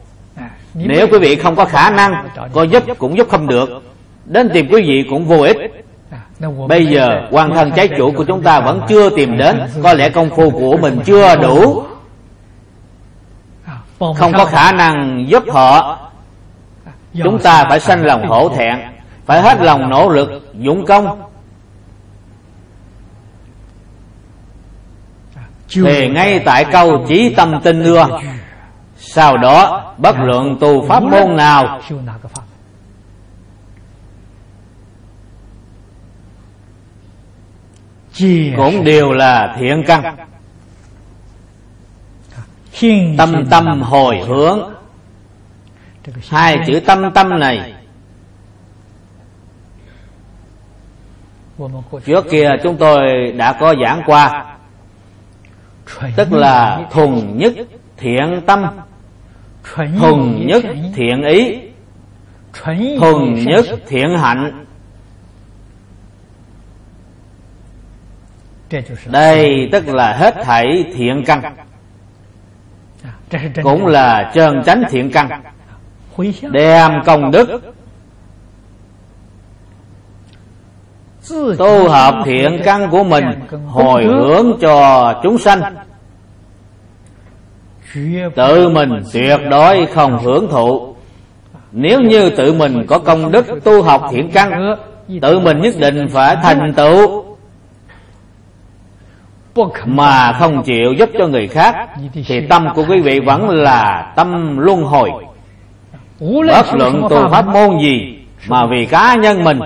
Nếu quý vị không có khả năng Có giúp cũng giúp không được. Đến tìm quý vị cũng vô ích. Bây giờ quan thân trái chủ của chúng ta vẫn chưa tìm đến. Có lẽ công phu của mình chưa đủ. Không có khả năng giúp họ. Chúng ta phải sanh lòng hổ thẹn. Phải hết lòng nỗ lực, dũng công thì ngay tại câu chí tâm tinh ưa sau đó bất luận tu pháp môn nào cũng đều là thiện căn. Tâm tâm hồi hướng. Hai chữ tâm tâm này trước kia chúng tôi đã có giảng qua tức là thuần nhất thiện tâm. Thuần nhất. thiện ý. Thuần nhất. thiện hạnh. Đây tức là hết thảy thiện căn. Cũng là trơn chánh thiện căn. Đem công đức tu hợp thiện căn của mình hồi hướng cho chúng sanh. Tự mình tuyệt đối không hưởng thụ. Nếu như tự mình có công đức tu học thiện căn tự mình nhất định phải thành tựu. Mà không chịu giúp cho người khác thì tâm của quý vị vẫn là tâm luân hồi. Bất luận tu pháp môn gì mà vì cá nhân mình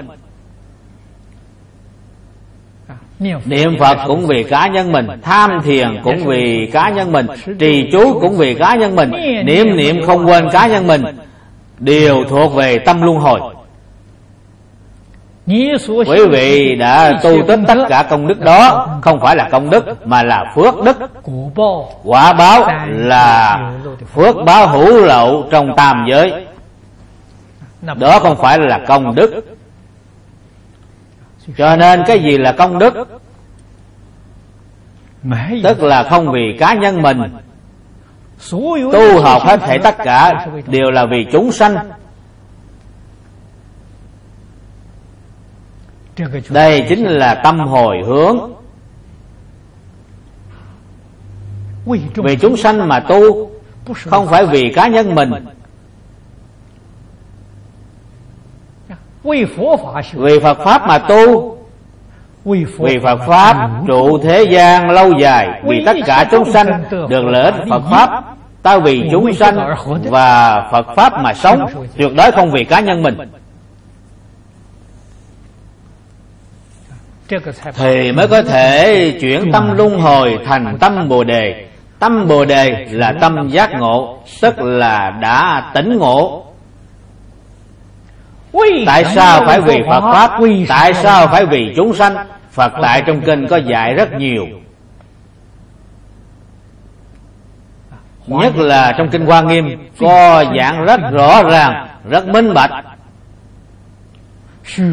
Niệm Phật cũng vì cá nhân mình Tham thiền cũng vì cá nhân mình Trì chú cũng vì cá nhân mình Niệm niệm không quên cá nhân mình. Đều thuộc về tâm luân hồi. Quý vị đã tu tích tất cả công đức đó Không phải là công đức Mà là phước đức. Quả báo là phước báo hữu lậu trong tam giới. Đó không phải là công đức Cho nên cái gì là công đức? Tức là không vì cá nhân mình. Tu học hết thảy tất cả Đều là vì chúng sanh. Đây chính là tâm hồi hướng. Vì chúng sanh mà tu không phải vì cá nhân mình vì phật pháp mà tu. Vì phật pháp trụ thế gian lâu dài. Vì tất cả chúng sanh được lợi ích phật pháp. Ta vì chúng sanh và phật pháp mà sống. Tuyệt đối không vì cá nhân mình. Thì mới có thể chuyển tâm luân hồi thành tâm bồ đề. Tâm bồ đề là tâm giác ngộ tức là đã tỉnh ngộ tại sao phải vì phật pháp? tại sao phải vì chúng sanh? phật tại trong kinh có dạy rất nhiều. Nhất là trong kinh hoa nghiêm có giảng rất rõ ràng rất minh bạch.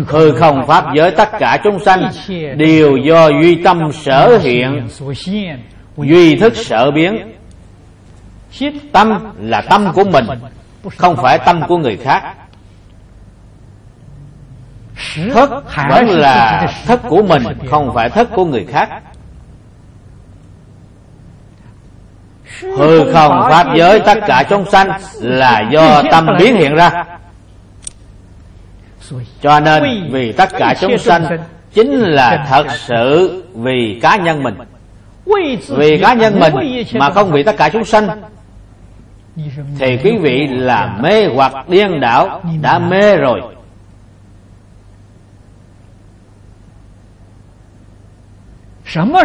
Hư không pháp giới tất cả chúng sanh đều do duy tâm sở hiện duy thức sở biến. Tâm là tâm của mình không phải tâm của người khác thức vẫn là thức của mình không phải thức của người khác. Hư không pháp giới tất cả chúng sanh là do tâm biến hiện ra. Cho nên vì tất cả chúng sanh chính là thật sự vì cá nhân mình. Vì cá nhân mình mà không vì tất cả chúng sanh. Thì quý vị là mê hoặc điên đảo đã mê rồi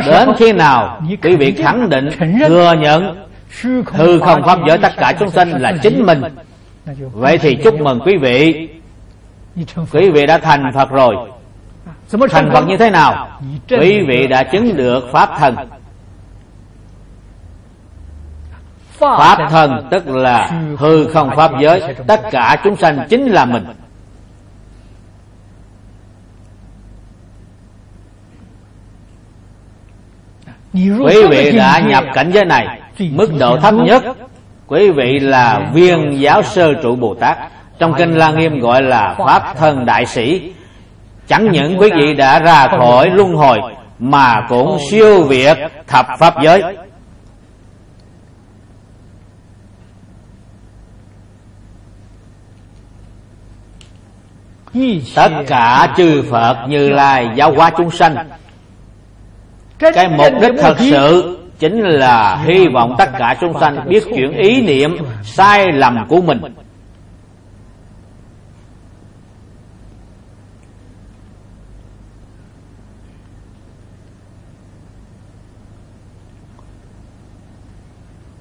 đến khi nào quý vị khẳng định thừa nhận hư không pháp giới tất cả chúng sanh là chính mình. vậy thì chúc mừng quý vị. Quý vị đã thành phật rồi. thành phật như thế nào? Quý vị đã chứng được pháp thần. Pháp thần tức là hư không pháp giới. tất cả chúng sanh chính là mình quý vị đã nhập cảnh giới này, mức độ thấp nhất quý vị là viên giáo sơ trụ bồ tát. Trong kinh la nghiêm gọi là pháp thân đại sĩ. Chẳng những quý vị đã ra khỏi luân hồi, mà cũng siêu việt thập pháp giới. Tất cả chư phật như lai giáo hóa chúng sanh cái mục đích thật sự chính là hy vọng tất cả chúng sanh biết chuyển ý niệm sai lầm của mình.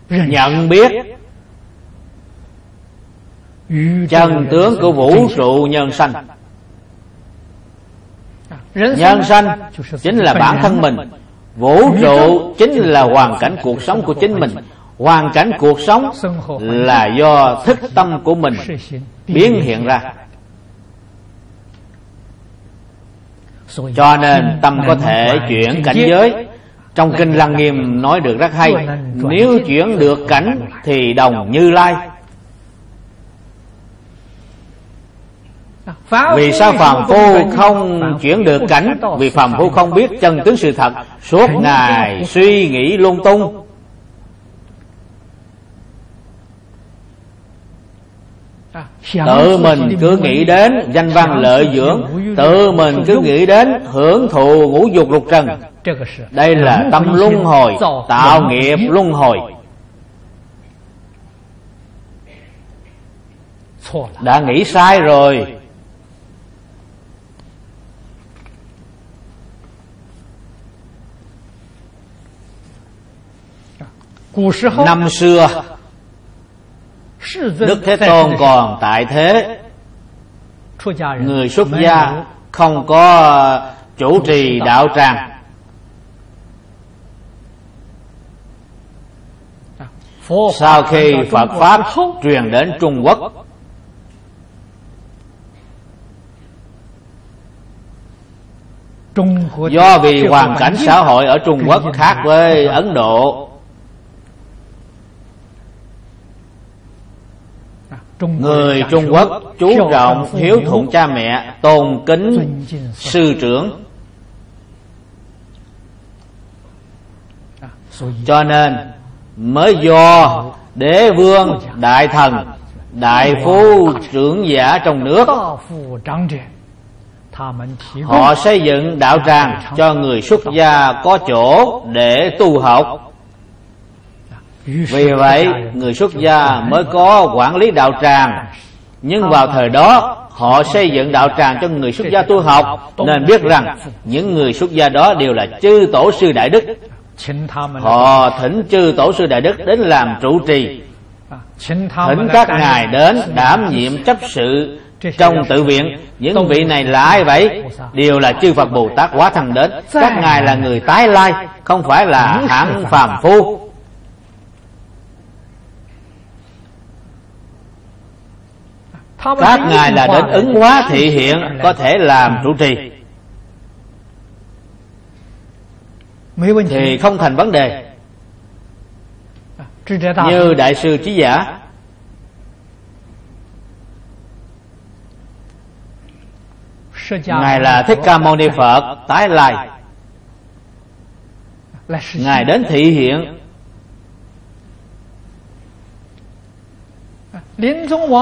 Nhận biết chân tướng của vũ trụ nhân sanh nhân sanh chính là bản thân mình vũ trụ chính là hoàn cảnh cuộc sống của chính mình. hoàn cảnh cuộc sống là do thức tâm của mình biến hiện ra. cho nên tâm có thể chuyển cảnh giới. trong kinh lăng nghiêm nói được rất hay nếu chuyển được cảnh thì đồng như lai vì sao phàm phu không chuyển được cảnh? vì phàm phu không biết chân tướng sự thật. suốt ngày suy nghĩ lung tung. Tự mình cứ nghĩ đến danh văn lợi dưỡng. tự mình cứ nghĩ đến hưởng thụ ngũ dục lục trần. Đây là tâm luân hồi tạo nghiệp luân hồi. đã nghĩ sai rồi năm xưa đức thế tôn còn tại thế. người xuất gia không có chủ trì đạo tràng. Sau khi phật pháp truyền đến trung quốc do vì hoàn cảnh xã hội ở trung quốc khác với ấn độ người trung quốc chú trọng hiếu thuận cha mẹ tôn kính sư trưởng. Cho nên mới do đế vương đại thần đại phú trưởng giả trong nước. Họ xây dựng đạo tràng cho người xuất gia có chỗ để tu học vì vậy, người xuất gia mới có quản lý đạo tràng. Nhưng vào thời đó, họ xây dựng đạo tràng cho người xuất gia tu học. Nên biết rằng, những người xuất gia đó đều là chư tổ sư đại đức. Họ thỉnh chư tổ sư đại đức đến làm trụ trì. Thỉnh các ngài đến đảm nhiệm chấp sự trong tự viện. Những vị này là ai vậy? Đều là chư phật bồ tát quá thân đến. Các ngài là người tái lai, không phải là hạng phàm phu. Các ngài là đến ứng hóa thị hiện có thể làm trụ trì. Thì không thành vấn đề. Như đại sư trí giả. Ngài là thích ca mâu ni phật tái lai. Ngài đến thị hiện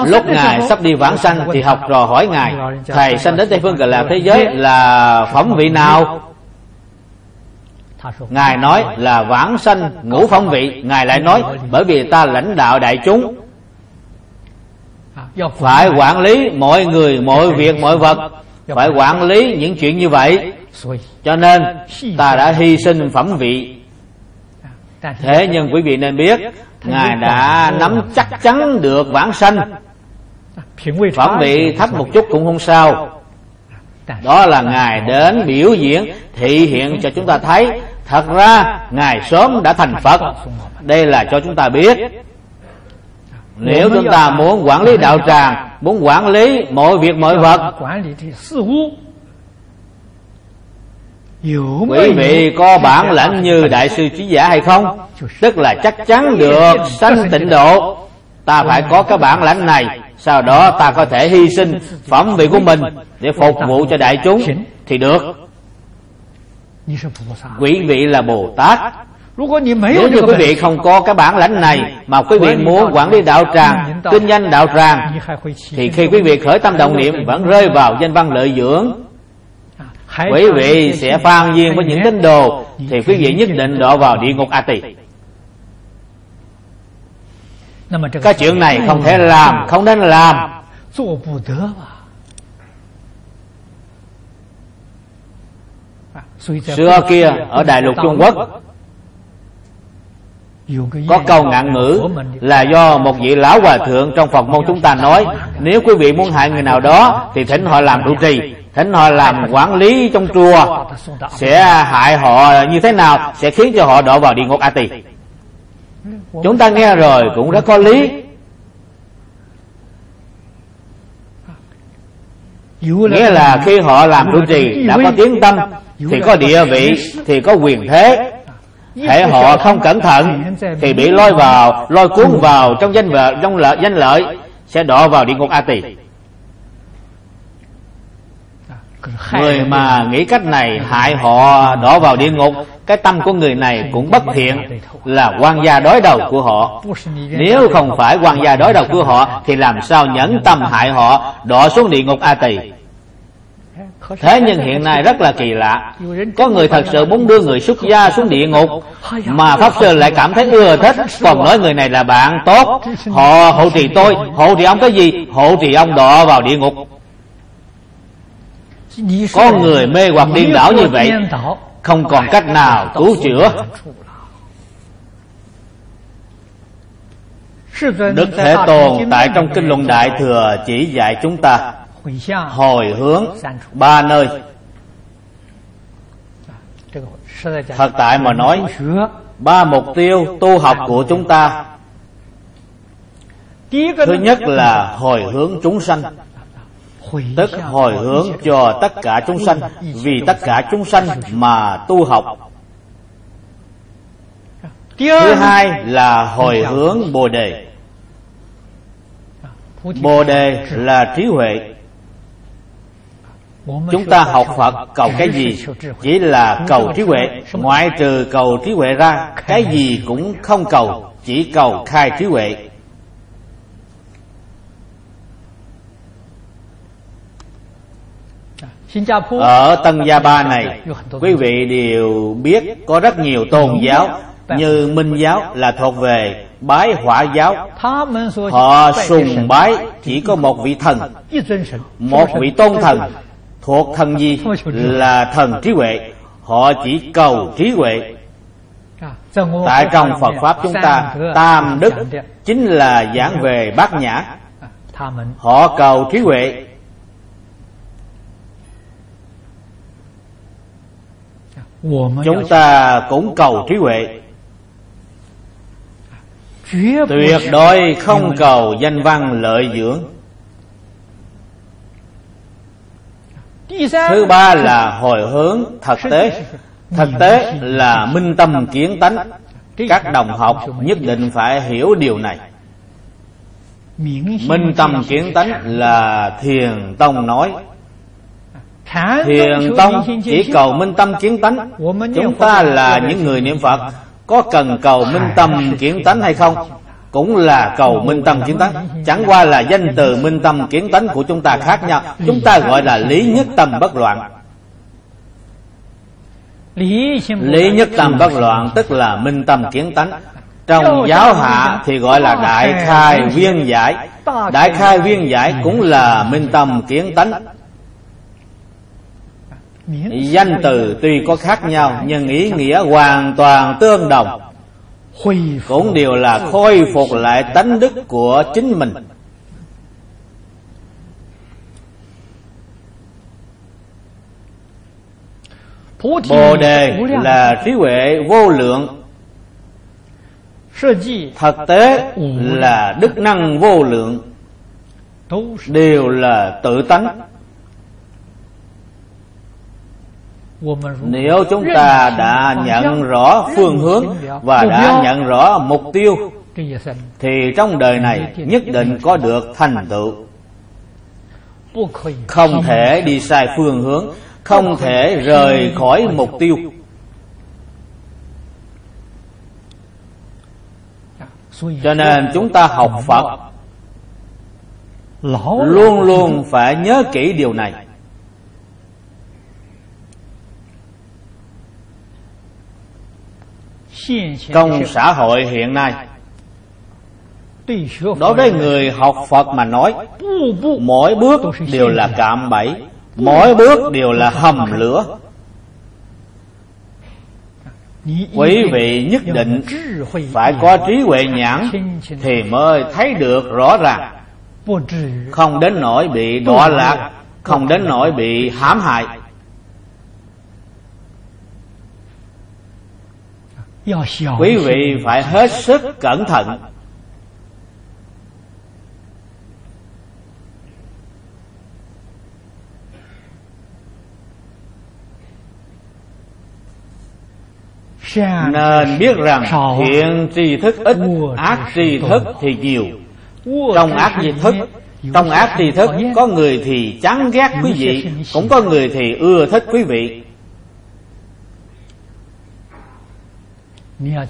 lúc ngài sắp đi vãng sanh thì học trò hỏi ngài thầy sanh đến tây phương cực lạc thế giới là phẩm vị nào? Ngài nói là vãng sanh ngũ phẩm vị. Ngài lại nói bởi vì ta lãnh đạo đại chúng. Phải quản lý mọi người mọi việc mọi vật. Phải quản lý những chuyện như vậy. Cho nên ta đã hy sinh phẩm vị thế nhưng quý vị nên biết ngài đã nắm chắc chắn được vãng sanh. Phẩm vị thấp một chút cũng không sao. Đó là ngài đến biểu diễn thị hiện cho chúng ta thấy. Thật ra ngài sớm đã thành phật. Đây là cho chúng ta biết. Nếu chúng ta muốn quản lý đạo tràng muốn quản lý mọi việc mọi vật quý vị có bản lãnh như đại sư trí giả hay không? Tức là chắc chắn được sanh tịnh độ. ta phải có cái bản lãnh này. Sau đó ta có thể hy sinh phẩm vị của mình để phục vụ cho đại chúng. Thì được. Quý vị là bồ tát. Nếu như quý vị không có cái bản lãnh này mà quý vị muốn quản lý đạo tràng kinh doanh đạo tràng thì khi quý vị khởi tâm động niệm vẫn rơi vào danh văn lợi dưỡng quý vị sẽ phan duyên với những tín đồ thì quý vị nhất định đọa vào địa ngục a tỳ cái chuyện này không thể làm không nên làm xưa kia ở đại lục trung quốc có câu ngạn ngữ là do một vị lão hòa thượng trong phật môn chúng ta nói nếu quý vị muốn hại người nào đó thì thỉnh họ làm trụ trì thỉnh họ làm quản lý trong chùa sẽ hại họ như thế nào sẽ khiến cho họ đọa vào địa ngục a tỳ. Chúng ta nghe rồi cũng rất có lý. Nghĩa là khi họ làm trụ trì đã có tiếng tâm thì có địa vị thì có quyền thế hệ họ không cẩn thận, thì bị lôi vào, lôi cuốn vào trong danh vợ, trong lợi, danh lợi, sẽ đọa vào địa ngục a tỳ. Người mà nghĩ cách này hại họ đổ vào địa ngục, cái tâm của người này cũng bất thiện, là quan gia đối đầu của họ. Nếu không phải quan gia đối đầu của họ, thì làm sao nhẫn tâm hại họ đọa xuống địa ngục a tỳ? Thế nhưng hiện nay rất là kỳ lạ. Có người thật sự muốn đưa người xuất gia xuống địa ngục mà pháp sư lại cảm thấy ưa thích còn nói người này là bạn tốt. Họ hộ trì tôi hộ trì ông cái gì? Hộ trì ông đọa vào địa ngục. Có người mê hoặc điên đảo như vậy không còn cách nào cứu chữa. Đức Thế Tôn tại trong Kinh Luận Đại Thừa chỉ dạy chúng ta Hồi hướng ba nơi。Thật tại mà nói Ba mục tiêu tu học của chúng ta. Thứ nhất là hồi hướng chúng sanh. Tức hồi hướng cho tất cả chúng sanh. Vì tất cả chúng sanh mà tu học. Thứ hai là hồi hướng Bồ Đề. Bồ Đề là trí huệ Chúng ta học Phật cầu cái gì? Chỉ là cầu trí huệ. Ngoại trừ cầu trí huệ ra Cái gì cũng không cầu Chỉ cầu khai trí huệ. Ở Tân Gia Ba này Quý vị đều biết Có rất nhiều tôn giáo Như Minh giáo là thuộc về bái hỏa giáo. Họ sùng bái chỉ có một vị thần Một vị tôn thần Thuộc thần gì là thần trí huệ. Họ chỉ cầu trí huệ. Tại trong Phật Pháp chúng ta Tam Đức chính là giảng về bát nhã. Họ cầu trí huệ. Chúng ta cũng cầu trí huệ. Tuyệt đối không cầu danh văn lợi dưỡng Thứ ba là hồi hướng thực tế. Thực tế là minh tâm kiến tánh. Các đồng học nhất định phải hiểu điều này. Minh tâm kiến tánh là thiền tông nói. Thiền tông chỉ cầu minh tâm kiến tánh. Chúng ta là những người niệm Phật. Có cần cầu minh tâm kiến tánh hay không cũng là cầu minh tâm kiến tánh. Chẳng qua là danh từ minh tâm kiến tánh của chúng ta khác nhau. Chúng ta gọi là lý nhất tâm bất loạn. Lý nhất tâm bất loạn tức là minh tâm kiến tánh. Trong giáo hạ thì gọi là đại khai viên giải. Đại khai viên giải cũng là minh tâm kiến tánh. Danh từ tuy có khác nhau, nhưng ý nghĩa hoàn toàn tương đồng cũng đều là khôi phục lại tánh đức của chính mình. Bồ đề là trí huệ vô lượng. Thực tế là đức năng vô lượng. Đều là tự tánh nếu chúng ta đã nhận rõ phương hướng và đã nhận rõ mục tiêu thì trong đời này nhất định có được thành tựu. Không thể đi sai phương hướng không thể rời khỏi mục tiêu. Cho nên chúng ta học phật. Luôn luôn phải nhớ kỹ điều này trong xã hội hiện nay. đối với người học phật mà nói mỗi bước đều là cạm bẫy mỗi bước đều là hầm lửa. Quý vị nhất định phải có trí huệ nhãn thì mới thấy được rõ ràng. Không đến nỗi bị đọa lạc không đến nỗi bị hãm hại quý vị phải hết sức cẩn thận. Nên biết rằng thiện tri thức ít ác tri thức thì nhiều. Trong ác tri thức trong ác tri thức có người thì chán ghét quý vị cũng có người thì ưa thích quý vị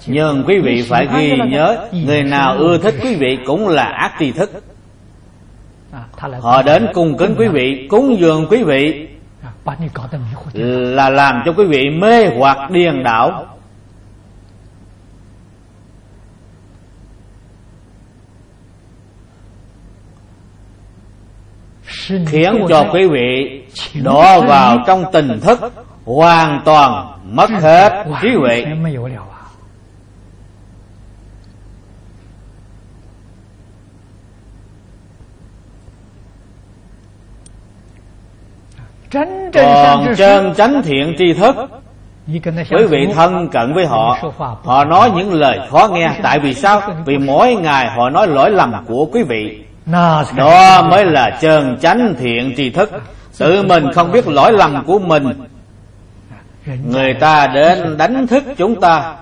nhưng quý vị phải ghi nhớ người nào ưa thích quý vị cũng là ác tri thức. Họ đến cung kính quý vị cúng dường quý vị. Là làm cho quý vị mê hoặc điên đảo. Khiến cho quý vị đổ vào trong tình thức hoàn toàn mất hết trí huệ còn chân chánh thiện tri thức quý vị thân cận với họ họ nói những lời khó nghe. tại vì sao? vì mỗi ngày họ nói lỗi lầm của quý vị. Đó mới là chân chánh thiện tri thức. Tự mình không biết lỗi lầm của mình. người ta đến đánh thức chúng ta.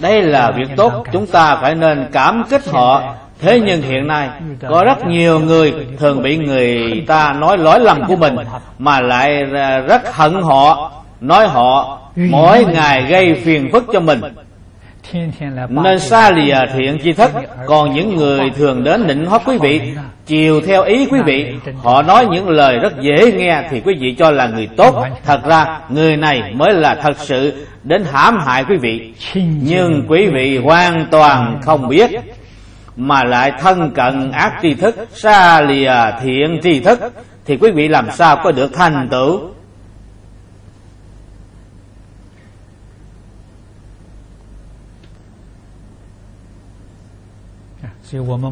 Đây là việc tốt. chúng ta phải nên cảm kích họ thế nhưng hiện nay, có rất nhiều người thường bị người ta nói lỗi lầm của mình, mà lại à, rất hận họ, nói họ mỗi ngày gây phiền phức cho mình. Nên xa lìa thiện chi thức còn những người thường đến định hót quý vị, chiều theo ý quý vị, họ nói những lời rất dễ nghe thì quý vị cho là người tốt. Thật ra, người này mới là thật sự đến hãm hại quý vị. Nhưng quý vị hoàn toàn không biết mà lại thân cận ác tri thức, xa lìa thiện tri thức, thì quý vị làm sao có được thành tựu?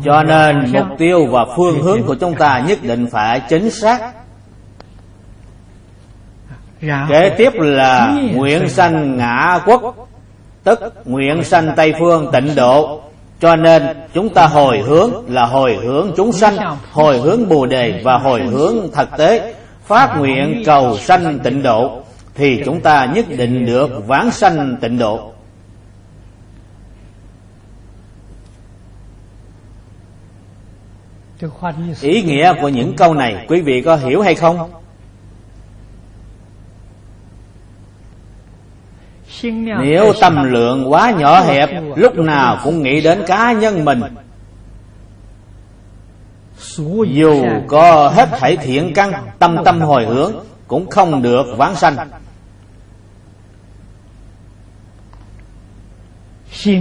Cho nên mục tiêu và phương hướng của chúng ta nhất định phải chính xác. Kế tiếp là nguyện sanh ngã quốc, tức nguyện sanh tây phương tịnh độ cho nên chúng ta hồi hướng là hồi hướng chúng sanh hồi hướng bồ đề và hồi hướng thực tế. Phát nguyện cầu sanh tịnh độ thì chúng ta nhất định được vãng sanh tịnh độ. Ý nghĩa của những câu này quý vị có hiểu hay không nếu tâm lượng quá nhỏ hẹp lúc nào cũng nghĩ đến cá nhân mình. Dù có hết thảy thiện căn tâm tâm hồi hướng cũng không được vãng sanh.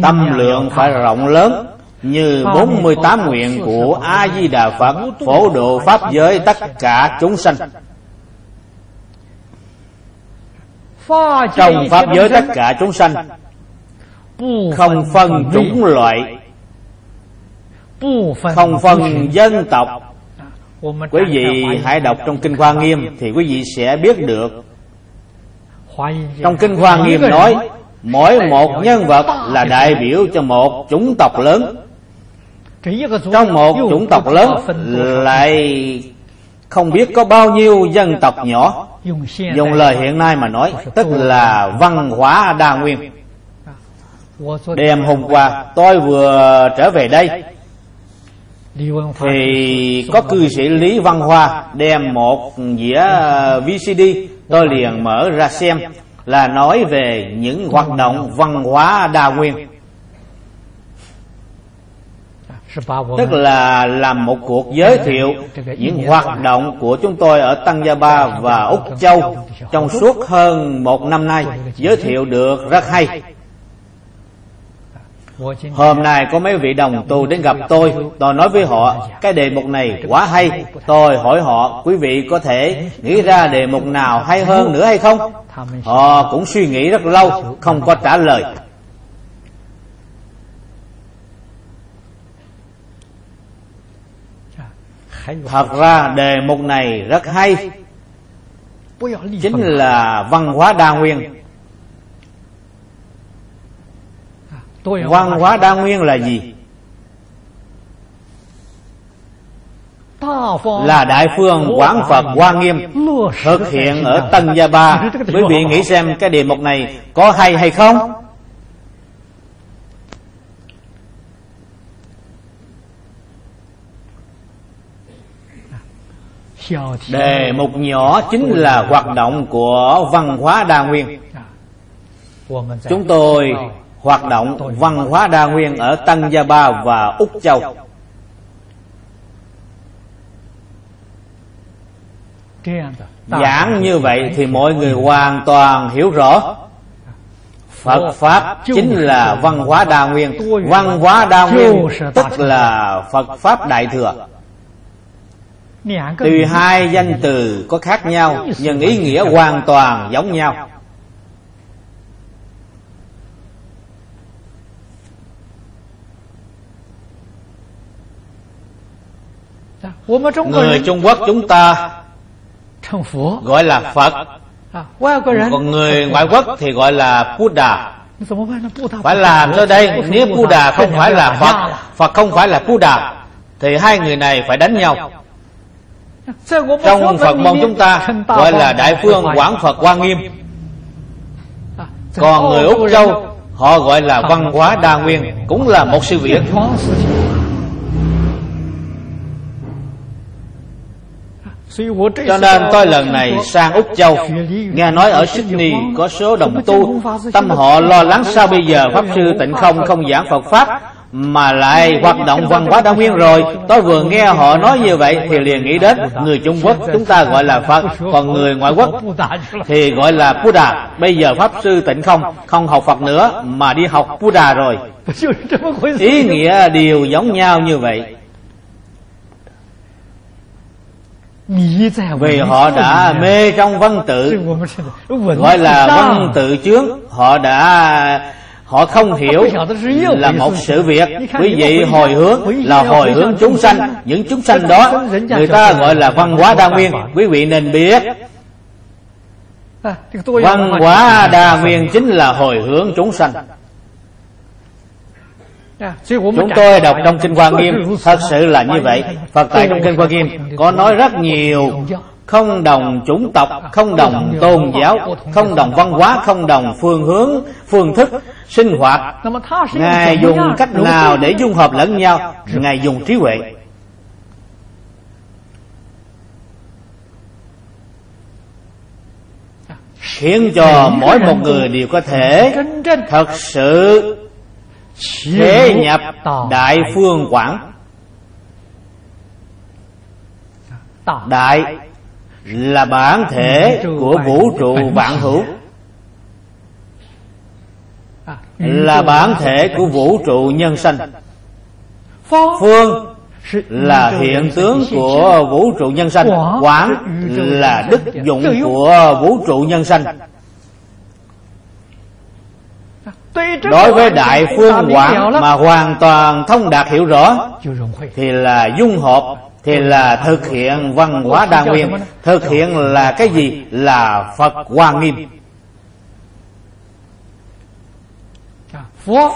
Tâm lượng phải rộng lớn như 48 nguyện của A Di Đà Phật phổ độ pháp giới tất cả chúng sanh. Trong pháp giới tất cả chúng sanh không phân chủng loại. Không phân dân tộc. Quý vị hãy đọc trong kinh hoa nghiêm thì quý vị sẽ biết được. Trong kinh hoa nghiêm nói mỗi một nhân vật là đại biểu cho một chủng tộc lớn. trong một chủng tộc lớn lại không biết có bao nhiêu dân tộc nhỏ. Dùng lời hiện nay mà nói tức là văn hóa đa nguyên. Đêm hôm qua tôi vừa trở về đây. Thì có cư sĩ lý văn hoa đem một dĩa vcd tôi liền mở ra xem là nói về những hoạt động văn hóa đa nguyên tức là làm một cuộc giới thiệu những hoạt động của chúng tôi ở Tăng Gia Ba và Úc Châu trong suốt hơn một năm nay. Giới thiệu được rất hay. Hôm nay có mấy vị đồng tu đến gặp tôi. Tôi nói với họ Cái đề mục này quá hay. Tôi hỏi họ Quý vị có thể nghĩ ra đề mục nào hay hơn nữa hay không? Họ cũng suy nghĩ rất lâu Không có trả lời thật ra đề mục này rất hay. Chính là văn hóa đa nguyên. Văn hóa đa nguyên là gì? Là đại phương quán phật hoa nghiêm. thực hiện ở tân gia ba. Quý vị nghĩ xem cái đề mục này có hay hay không đề mục nhỏ chính là hoạt động của văn hóa đa nguyên. Chúng tôi hoạt động văn hóa đa nguyên ở Tân Gia Ba và Úc Châu. Giảng như vậy thì mọi người hoàn toàn hiểu rõ. Phật Pháp chính là văn hóa đa nguyên. Văn hóa đa nguyên tức là Phật Pháp Đại Thừa. Tuy hai danh từ có khác nhau Nhưng ý nghĩa hoàn toàn giống nhau. Người trung quốc chúng ta gọi là phật. Còn người ngoại quốc thì gọi là buddha phải làm cho đây nếu buddha không phải là phật phật không phải là buddha thì hai người này phải đánh nhau trong phật môn chúng ta gọi là đại phương quảng phật hoa nghiêm. Còn người úc châu họ gọi là văn hóa đa nguyên cũng là một sự việc. Cho nên tôi lần này sang Úc Châu Nghe nói ở Sydney có số đồng tu Tâm họ lo lắng sao bây giờ Pháp Sư tịnh không không giảng Phật Pháp Mà lại hoạt động văn hóa đa nguyên rồi. Tôi vừa nghe họ nói như vậy Thì liền nghĩ đến người Trung Quốc chúng ta gọi là Phật Còn người ngoại quốc thì gọi là Buddha Bây giờ Pháp Sư tịnh không không học Phật nữa Mà đi học Buddha rồi. Ý nghĩa đều giống nhau như vậy. Vì họ đã mê trong văn tự gọi là văn tự chướng họ đã họ không hiểu là một sự việc quý vị hồi hướng là hồi hướng chúng sanh những chúng sanh đó người ta gọi là văn hóa đa nguyên quý vị nên biết văn hóa đa nguyên chính là hồi hướng chúng sanh Chúng tôi đọc trong Kinh Hoa Nghiêm Thật sự là như vậy Phật tại trong Kinh Hoa Nghiêm Có nói rất nhiều Không đồng chủng tộc Không đồng tôn giáo Không đồng văn hóa Không đồng phương hướng Phương thức Sinh hoạt. Ngài dùng cách nào để dung hợp lẫn nhau? Ngài dùng trí huệ. Khiến cho mỗi một người đều có thể thật sự thế nhập đại phương quảng. Đại là bản thể của vũ trụ vạn hữu là bản thể của vũ trụ nhân sanh. phương là hiện tướng của vũ trụ nhân sanh. quảng là đức dụng của vũ trụ nhân sanh. đối với đại phương quảng mà hoàn toàn thông đạt hiểu rõ thì là dung hợp thì là thực hiện văn hóa đa nguyên. Thực hiện là cái gì? Là phật hoa nghiêm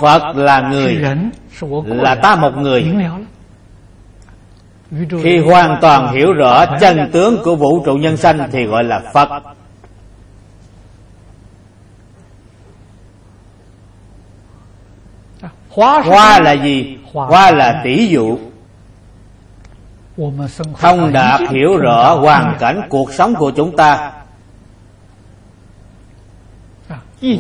phật là người là ta một người. khi hoàn toàn hiểu rõ chân tướng của vũ trụ nhân sanh thì gọi là phật. Hoa là gì? hoa là tỷ dụ. Thông đạt hiểu rõ hoàn cảnh cuộc sống của chúng ta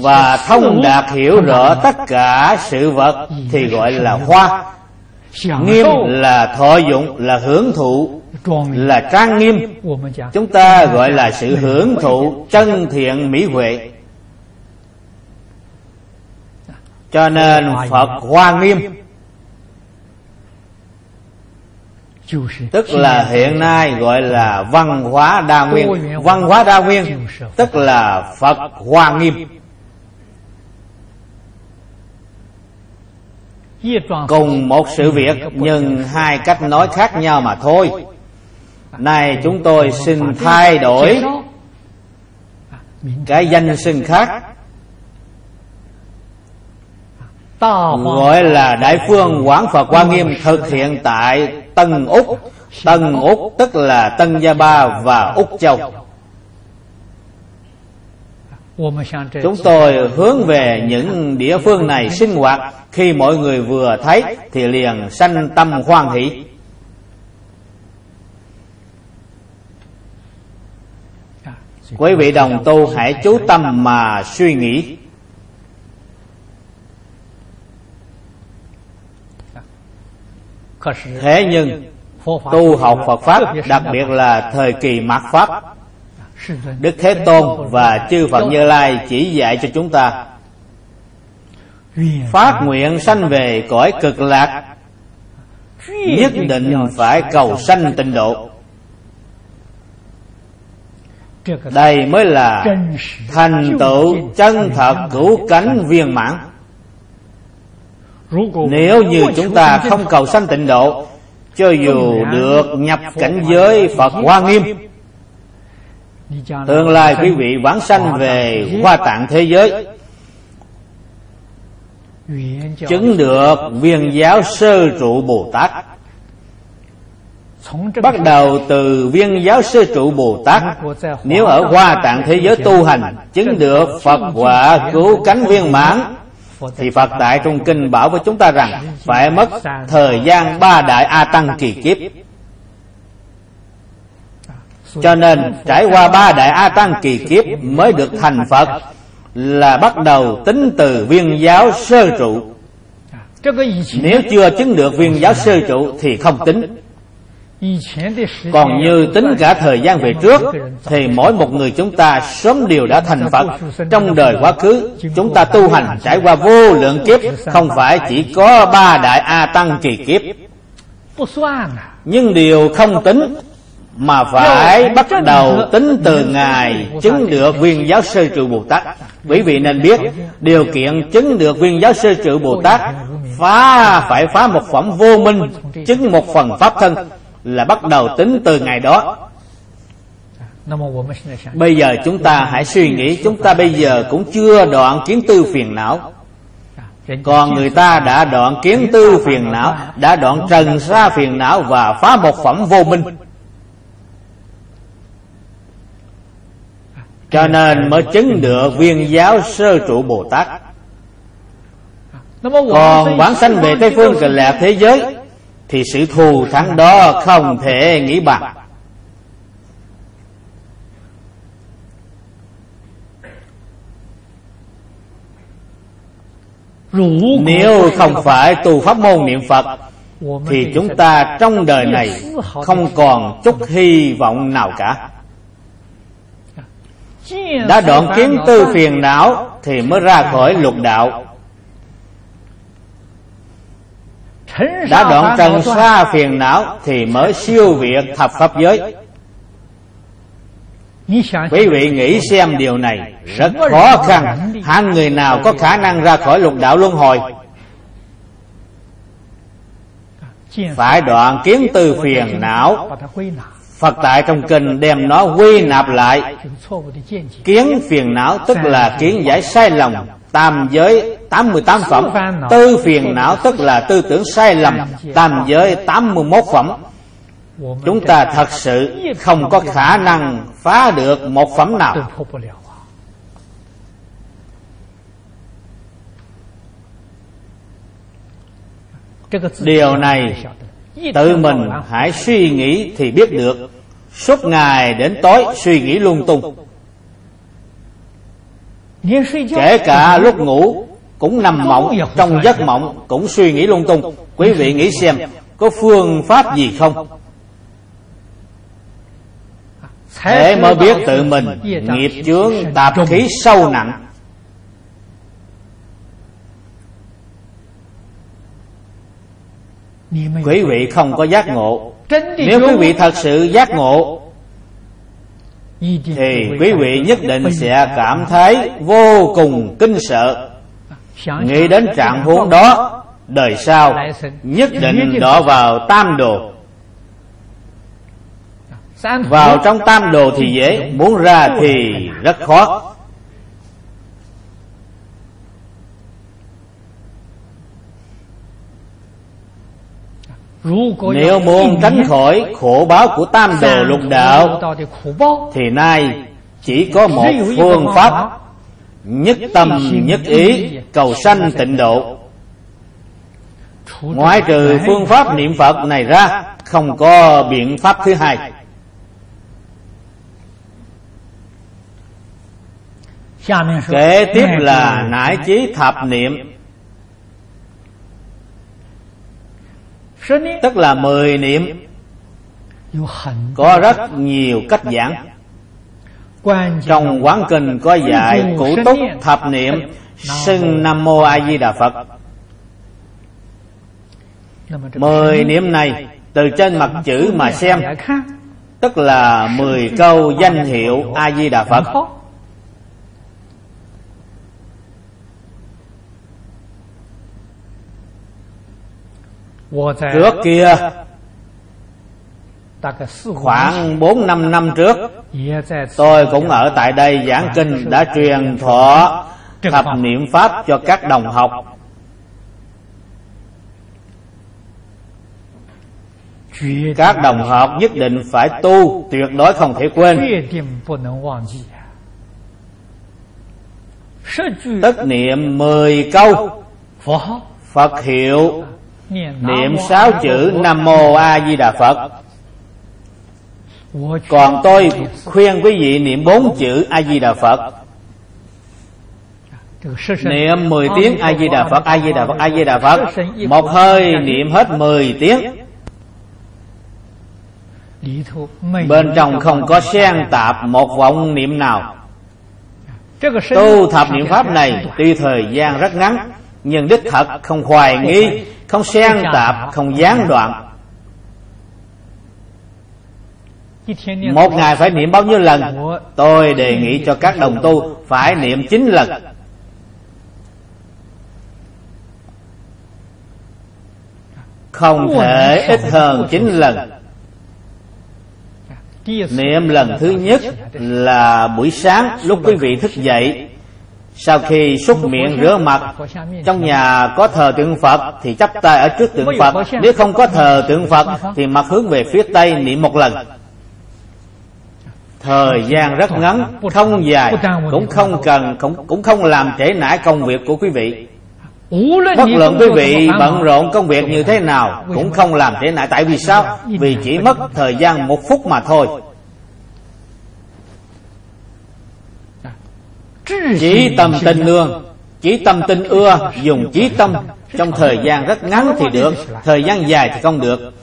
và thông đạt hiểu rõ tất cả sự vật thì gọi là hoa. Nghiêm là thọ dụng là hưởng thụ là trang nghiêm. chúng ta gọi là sự hưởng thụ chân thiện mỹ huệ. Cho nên phật hoa nghiêm. Tức là hiện nay gọi là văn hóa đa nguyên. Văn hóa đa nguyên tức là phật hoa nghiêm cùng một sự việc, nhưng hai cách nói khác nhau mà thôi. Nay chúng tôi xin thay đổi cái danh xưng khác. Gọi là đại phương quảng phật hoa nghiêm thực hiện tại tân úc. Tân úc tức là tân gia ba và úc châu chúng tôi hướng về những địa phương này sinh hoạt. Khi mọi người vừa thấy, thì liền sanh tâm hoan hỷ. Quý vị đồng tu hãy chú tâm mà suy nghĩ. Thế nhưng, tu học phật pháp, đặc biệt là thời kỳ mạt pháp đức thế tôn và chư phật như lai chỉ dạy cho chúng ta. Phát nguyện sanh về cõi cực lạc. Nhất định phải cầu sanh tịnh độ. Đây mới là thành tựu chân thật cứu cánh viên mãn. Nếu như chúng ta không cầu sanh tịnh độ cho dù được nhập cảnh giới Phật Hoa Nghiêm Tương lai quý vị vãng sanh về Hoa Tạng thế giới. Chứng được viên giáo sơ trụ Bồ Tát. Bắt đầu từ viên giáo sư trụ Bồ Tát. Nếu ở Hoa Tạng thế giới tu hành Chứng được Phật quả cứu cánh viên mãn. Thì Phật tại trong kinh bảo với chúng ta rằng Phải mất thời gian ba đại A Tăng kỳ kiếp cho nên trải qua ba đại A Tăng kỳ kiếp Mới được thành Phật Là bắt đầu tính từ viên giáo sơ trụ. Nếu chưa chứng được viên giáo sơ trụ Thì không tính. Còn như tính cả thời gian về trước Thì mỗi một người chúng ta sớm đều đã thành Phật. Trong đời quá khứ, Chúng ta tu hành trải qua vô lượng kiếp, Không phải chỉ có ba đại A Tăng kỳ kiếp. Nhưng điều không tính mà phải bắt đầu tính từ ngày Chứng được viên giáo sư trụ Bồ Tát. Quý vị nên biết Điều kiện chứng được viên giáo sư trụ Bồ Tát Phá phải phá một phẩm vô minh Chứng một phần pháp thân là bắt đầu tính từ ngày đó. Bây giờ chúng ta hãy suy nghĩ chúng ta bây giờ cũng chưa đoạn kiến tư phiền não. Còn người ta đã đoạn kiến tư phiền não đã đoạn trần xa phiền não và phá một phẩm vô minh cho nên mới chứng được viên giáo sơ trụ bồ tát. Còn bản sanh về tây phương cực lạc thế giới, thì sự thù thắng đó không thể nghĩ bằng nếu không phải tu pháp môn niệm phật, thì chúng ta trong đời này không còn chút hy vọng nào cả đã đoạn kiến tư phiền não thì mới ra khỏi lục đạo. Đã đoạn trần xa phiền não thì mới siêu việt thập pháp giới. Quý vị nghĩ xem điều này, rất khó khăn. Hạng người nào có khả năng ra khỏi lục đạo luân hồi? Phải đoạn kiến từ phiền não Phật tại trong kinh đem nó quy nạp lại. Kiến phiền não tức là kiến giải sai lầm, Tam giới 88 phẩm. Tư phiền não tức là tư tưởng sai lầm, Tam giới 81 phẩm. Chúng ta thật sự không có khả năng phá được một phẩm nào. Điều này tự mình hãy suy nghĩ thì biết được. Suốt ngày đến tối suy nghĩ lung tung. Kể cả lúc ngủ cũng nằm mộng, Trong giấc mộng cũng suy nghĩ lung tung. Quý vị nghĩ xem, Có phương pháp gì không? Thế mới biết tự mình, Nghiệp chướng, tạp khí sâu nặng. Quý vị không có giác ngộ nếu quý vị thật sự giác ngộ thì quý vị nhất định sẽ cảm thấy vô cùng kinh sợ. Nghĩ đến trạng huống đó đời sau nhất định đọ vào tam đồ. Vào trong tam đồ thì dễ muốn ra thì rất khó Nếu muốn tránh khỏi khổ báo của tam đồ lục đạo Thì nay chỉ có một phương pháp Nhất tâm nhất ý cầu sanh tịnh độ. Ngoại trừ phương pháp niệm Phật này ra Không có biện pháp thứ hai. Kế tiếp là nải chí thập niệm tức là mười niệm. Có rất nhiều cách giảng. Trong quán kinh có dạy cụ túc thập niệm xưng nam mô a di đà phật. Mười niệm này từ trên mặt chữ mà xem. tức là mười câu danh hiệu a di đà phật Trước kia Khoảng 4-5 năm trước Tôi cũng ở tại đây giảng kinh Đã truyền thọ thập niệm Pháp cho các đồng học. Các đồng học nhất định phải tu Tuyệt đối không thể quên. Tất niệm 10 câu. Phật hiệu Niệm sáu chữ Nam Mô A Di Đà Phật. Còn tôi khuyên quý vị niệm bốn chữ A Di Đà Phật. Niệm 10 tiếng A Di Đà Phật A Di Đà Phật A Di Đà Phật. Một hơi niệm hết 10 tiếng. Bên trong không có xen tạp một vọng niệm nào. Tu thập niệm Pháp này Tuy thời gian rất ngắn Nhưng đích thật không hoài nghi Không xen tạp Không gián đoạn. Một ngày phải niệm bao nhiêu lần? Tôi đề nghị cho các đồng tu Phải niệm 9 lần. Không thể ít hơn 9 lần. Niệm lần thứ nhất là buổi sáng lúc quý vị thức dậy Sau khi xúc miệng rửa mặt Trong nhà có thờ tượng Phật Thì chắp tay ở trước tượng Phật. Nếu không có thờ tượng Phật Thì mặt hướng về phía Tây niệm một lần. Thời gian rất ngắn Không dài Cũng không cần Cũng, cũng không làm trễ nải công việc của quý vị. Bất luận quý vị bận rộn công việc như thế nào Cũng không làm thế nào Tại vì sao? Vì chỉ mất thời gian một phút mà thôi Chỉ tâm tình nương Chỉ tâm tình ưa Dùng chí tâm Trong thời gian rất ngắn thì được Thời gian dài thì không được.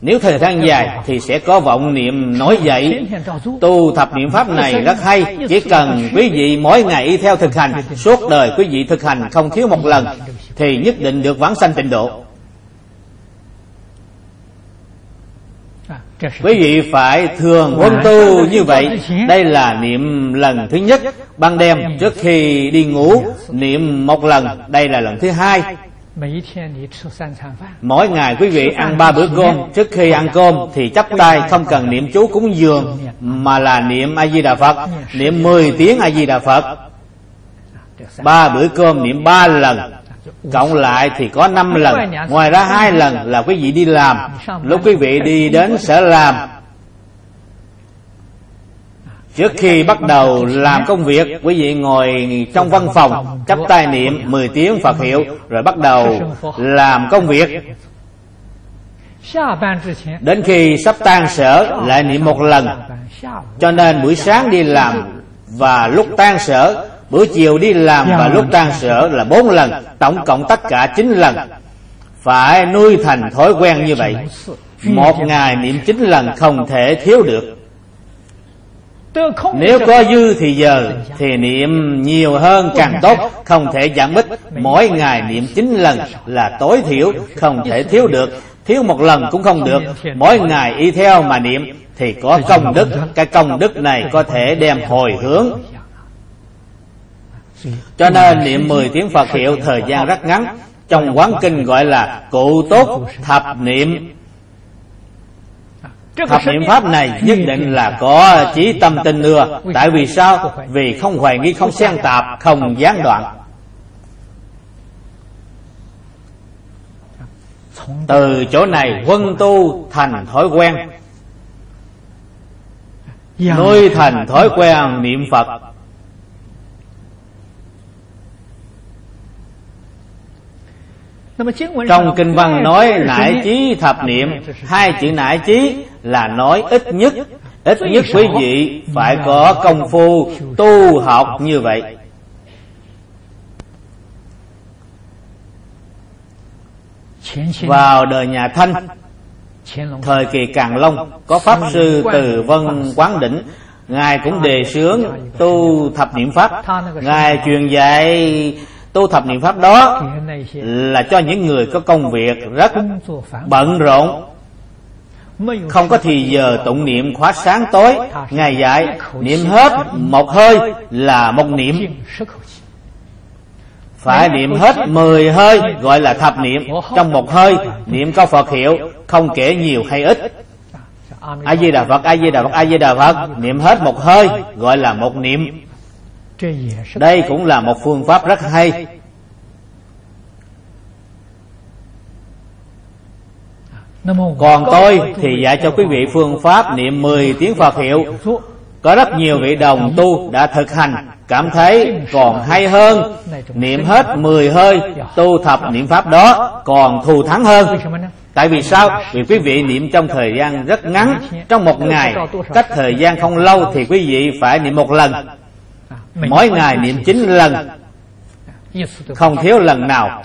Nếu thời gian dài thì sẽ có vọng niệm nổi dậy. Tu thập niệm pháp này rất hay Chỉ cần quý vị mỗi ngày theo thực hành Suốt đời quý vị thực hành không thiếu một lần Thì nhất định được vãng sanh tịnh độ Quý vị phải thường huân tu như vậy. Đây là niệm lần thứ nhất Ban đêm trước khi đi ngủ. Niệm một lần. Đây là lần thứ hai. Mỗi ngày quý vị ăn ba bữa cơm. Trước khi ăn cơm thì chắp tay Không cần niệm chú cúng dường Mà là niệm A-di-đà Phật. Niệm 10 tiếng A-di-đà Phật. Ba bữa cơm niệm ba lần Cộng lại thì có 5 lần. Ngoài ra hai lần là quý vị đi làm. Lúc quý vị đi đến sở làm. Trước khi bắt đầu làm công việc Quý vị ngồi trong văn phòng Chắp tay niệm 10 tiếng Phật hiệu Rồi bắt đầu làm công việc. Đến khi sắp tan sở Lại niệm một lần. Cho nên buổi sáng đi làm Và lúc tan sở Buổi chiều đi làm và lúc tan sở là bốn lần Tổng cộng tất cả chín lần. Phải nuôi thành thói quen như vậy. Một ngày niệm chín lần không thể thiếu được. Nếu có dư thì giờ Thì niệm nhiều hơn càng tốt Không thể giảm ít. Mỗi ngày niệm 9 lần là tối thiểu Không thể thiếu được. Thiếu một lần cũng không được. Mỗi ngày y theo mà niệm Thì có công đức. Cái công đức này có thể đem hồi hướng Cho nên niệm 10 tiếng Phật hiệu Thời gian rất ngắn. Trong quán kinh gọi là Cụ tốt thập niệm. Thập niệm pháp này nhất định là có chí tâm tin ưa. Tại vì sao? Vì không hoài nghi, không xen tạp, không gián đoạn. Từ chỗ này quân tu thành thói quen. Nuôi thành thói quen niệm Phật Trong kinh văn nói nại chí thập niệm Hai chữ nại chí là nói ít nhất Ít nhất quý vị phải có công phu tu học như vậy. Vào đời nhà Thanh Thời kỳ Càng Long Có Pháp Sư từ Vân Quán Đỉnh Ngài cũng đề xướng tu thập niệm Pháp. Ngài truyền dạy tu thập niệm pháp đó là cho những người có công việc rất bận rộn, không có thì giờ tụng niệm khóa sáng tối, ngày dạy, niệm hết một hơi là một niệm. Phải niệm hết mười hơi gọi là thập niệm. Trong một hơi, niệm câu phật hiệu, không kể nhiều hay ít. A di đà phật, a di đà phật, a di đà phật, niệm hết một hơi gọi là một niệm đây cũng là một phương pháp rất hay. Còn tôi thì dạy cho quý vị phương pháp niệm 10 tiếng Phật hiệu. Có rất nhiều vị đồng tu đã thực hành. Cảm thấy còn hay hơn. Niệm hết 10 hơi Tu thập niệm pháp đó còn thù thắng hơn. Tại vì sao? Vì quý vị niệm trong thời gian rất ngắn Trong một ngày. Cách thời gian không lâu Thì quý vị phải niệm một lần Mỗi ngày niệm 9 lần. Không thiếu lần nào.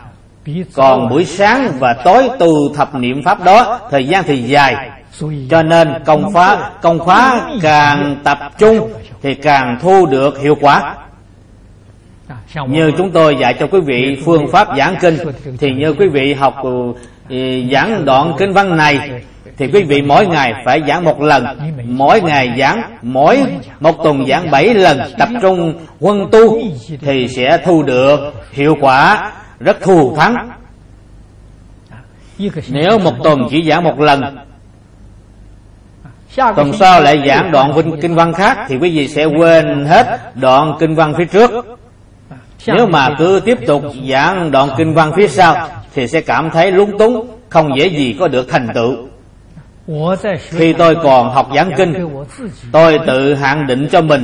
Còn buổi sáng và tối tu thập niệm pháp đó thời gian thì dài. Cho nên công phá công khóa càng tập trung thì càng thu được hiệu quả. Như chúng tôi dạy cho quý vị phương pháp giảng kinh thì như quý vị học giảng đoạn kinh văn này thì quý vị mỗi ngày phải giảng một lần. Mỗi ngày giảng, mỗi một tuần giảng bảy lần, tập trung quân tu thì sẽ thu được hiệu quả rất thù thắng. Nếu một tuần chỉ giảng một lần, tuần sau lại giảng đoạn vinh kinh văn khác thì quý vị sẽ quên hết đoạn kinh văn phía trước. Nếu mà cứ tiếp tục giảng đoạn kinh văn phía sau thì sẽ cảm thấy lúng túng, không dễ gì có được thành tựu. Khi tôi còn học giảng kinh, tôi tự hạn định cho mình,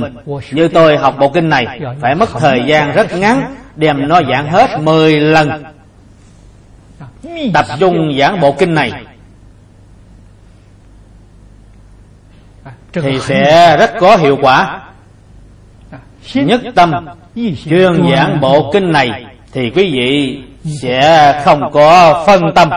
như tôi học bộ kinh này, phải mất thời gian rất ngắn đem nó giảng hết 10 lần. Tập trung giảng bộ kinh này thì sẽ rất có hiệu quả. Nhất tâm chuyên giảng bộ kinh này thì quý vị sẽ không có phân tâm.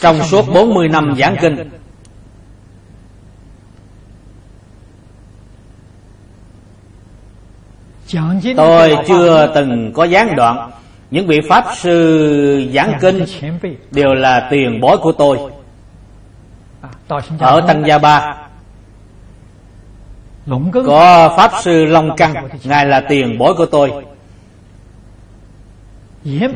Trong suốt 40 năm giảng kinh, Tôi chưa từng có gián đoạn. Những vị Pháp sư giảng kinh Đều là tiền bối của tôi. Ở Tăng Gia Ba có Pháp sư Long Căng Ngài là tiền bối của tôi.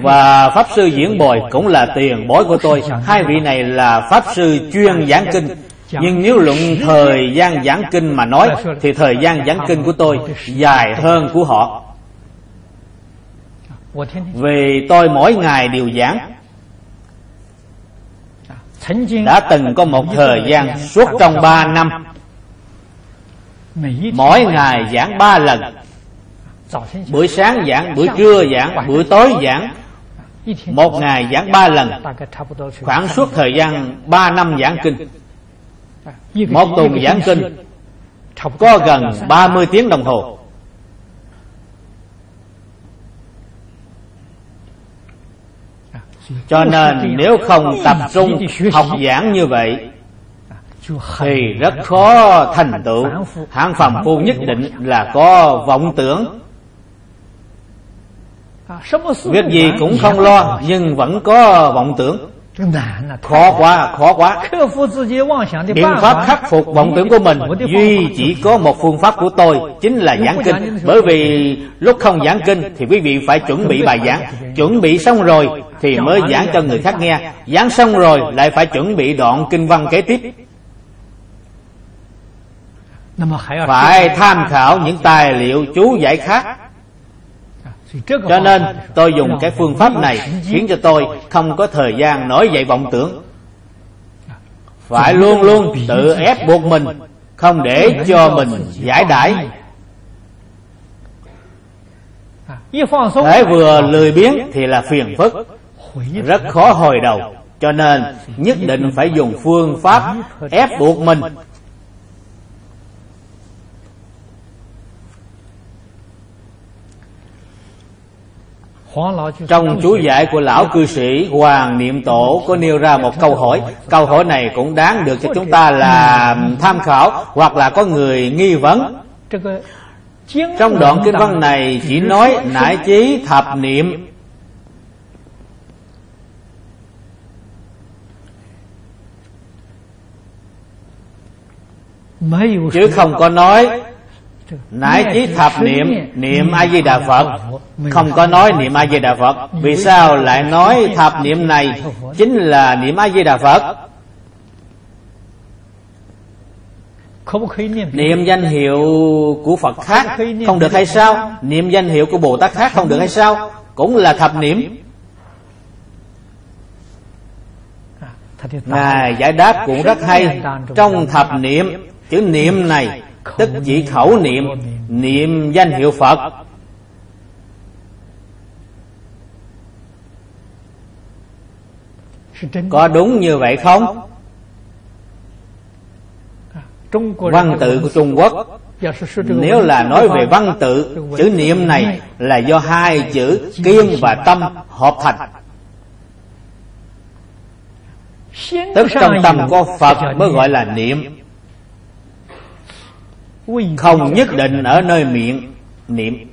Và Pháp Sư Diễn Bồi cũng là tiền bối của tôi. Hai vị này là Pháp Sư chuyên giảng kinh. Nhưng nếu luận thời gian giảng kinh mà nói Thì thời gian giảng kinh của tôi dài hơn của họ. Vì tôi mỗi ngày đều giảng. Đã từng có một thời gian suốt trong ba năm Mỗi ngày giảng ba lần. Buổi sáng giảng, buổi trưa giảng, buổi tối giảng. Một ngày giảng ba lần. Khoảng suốt thời gian ba năm giảng kinh. Một tuần giảng kinh. Có gần 30 tiếng đồng hồ. Cho nên nếu không tập trung học giảng như vậy Thì rất khó thành tựu. Hạng phàm phu nhất định là có vọng tưởng. Việc gì cũng không lo Nhưng vẫn có vọng tưởng. Khó quá, khó quá. Biện pháp khắc phục vọng tưởng của mình Duy chỉ có một phương pháp của tôi Chính là giảng kinh. Bởi vì lúc không giảng kinh Thì quý vị phải chuẩn bị bài giảng. Chuẩn bị xong rồi Thì mới giảng cho người khác nghe. Giảng xong rồi lại phải chuẩn bị đoạn kinh văn kế tiếp Phải tham khảo những tài liệu chú giải khác. Cho nên tôi dùng cái phương pháp này khiến cho tôi không có thời gian nói dậy vọng tưởng. Phải luôn luôn tự ép buộc mình không để cho mình giải đãi. Thế vừa lười biếng thì là phiền phức. Rất khó hồi đầu. Cho nên nhất định phải dùng phương pháp ép buộc mình Trong chú giải của lão cư sĩ Hoàng Niệm Tổ có nêu ra một câu hỏi. Câu hỏi này cũng đáng được cho chúng ta là tham khảo Hoặc là có người nghi vấn. Trong đoạn kinh văn này chỉ nói nải chí thập niệm. Chứ không có nói Nãy chí thập niệm Niệm A-di-đà Phật. Không có nói niệm A-di-đà Phật. Vì sao lại nói thập niệm này Chính là niệm A-di-đà Phật? Niệm danh hiệu của Phật khác Không được hay sao? Niệm danh hiệu của Bồ Tát khác không được hay sao? Cũng là thập niệm. Ngài giải đáp cũng rất hay Trong thập niệm. Chữ niệm này Tức chỉ khẩu niệm Niệm danh hiệu Phật Có đúng như vậy không? Văn tự của Trung Quốc Nếu là nói về văn tự Chữ niệm này là do hai chữ Kiên và tâm hợp thành Tức trong tâm có Phật mới gọi là niệm Không nhất định ở nơi miệng niệm.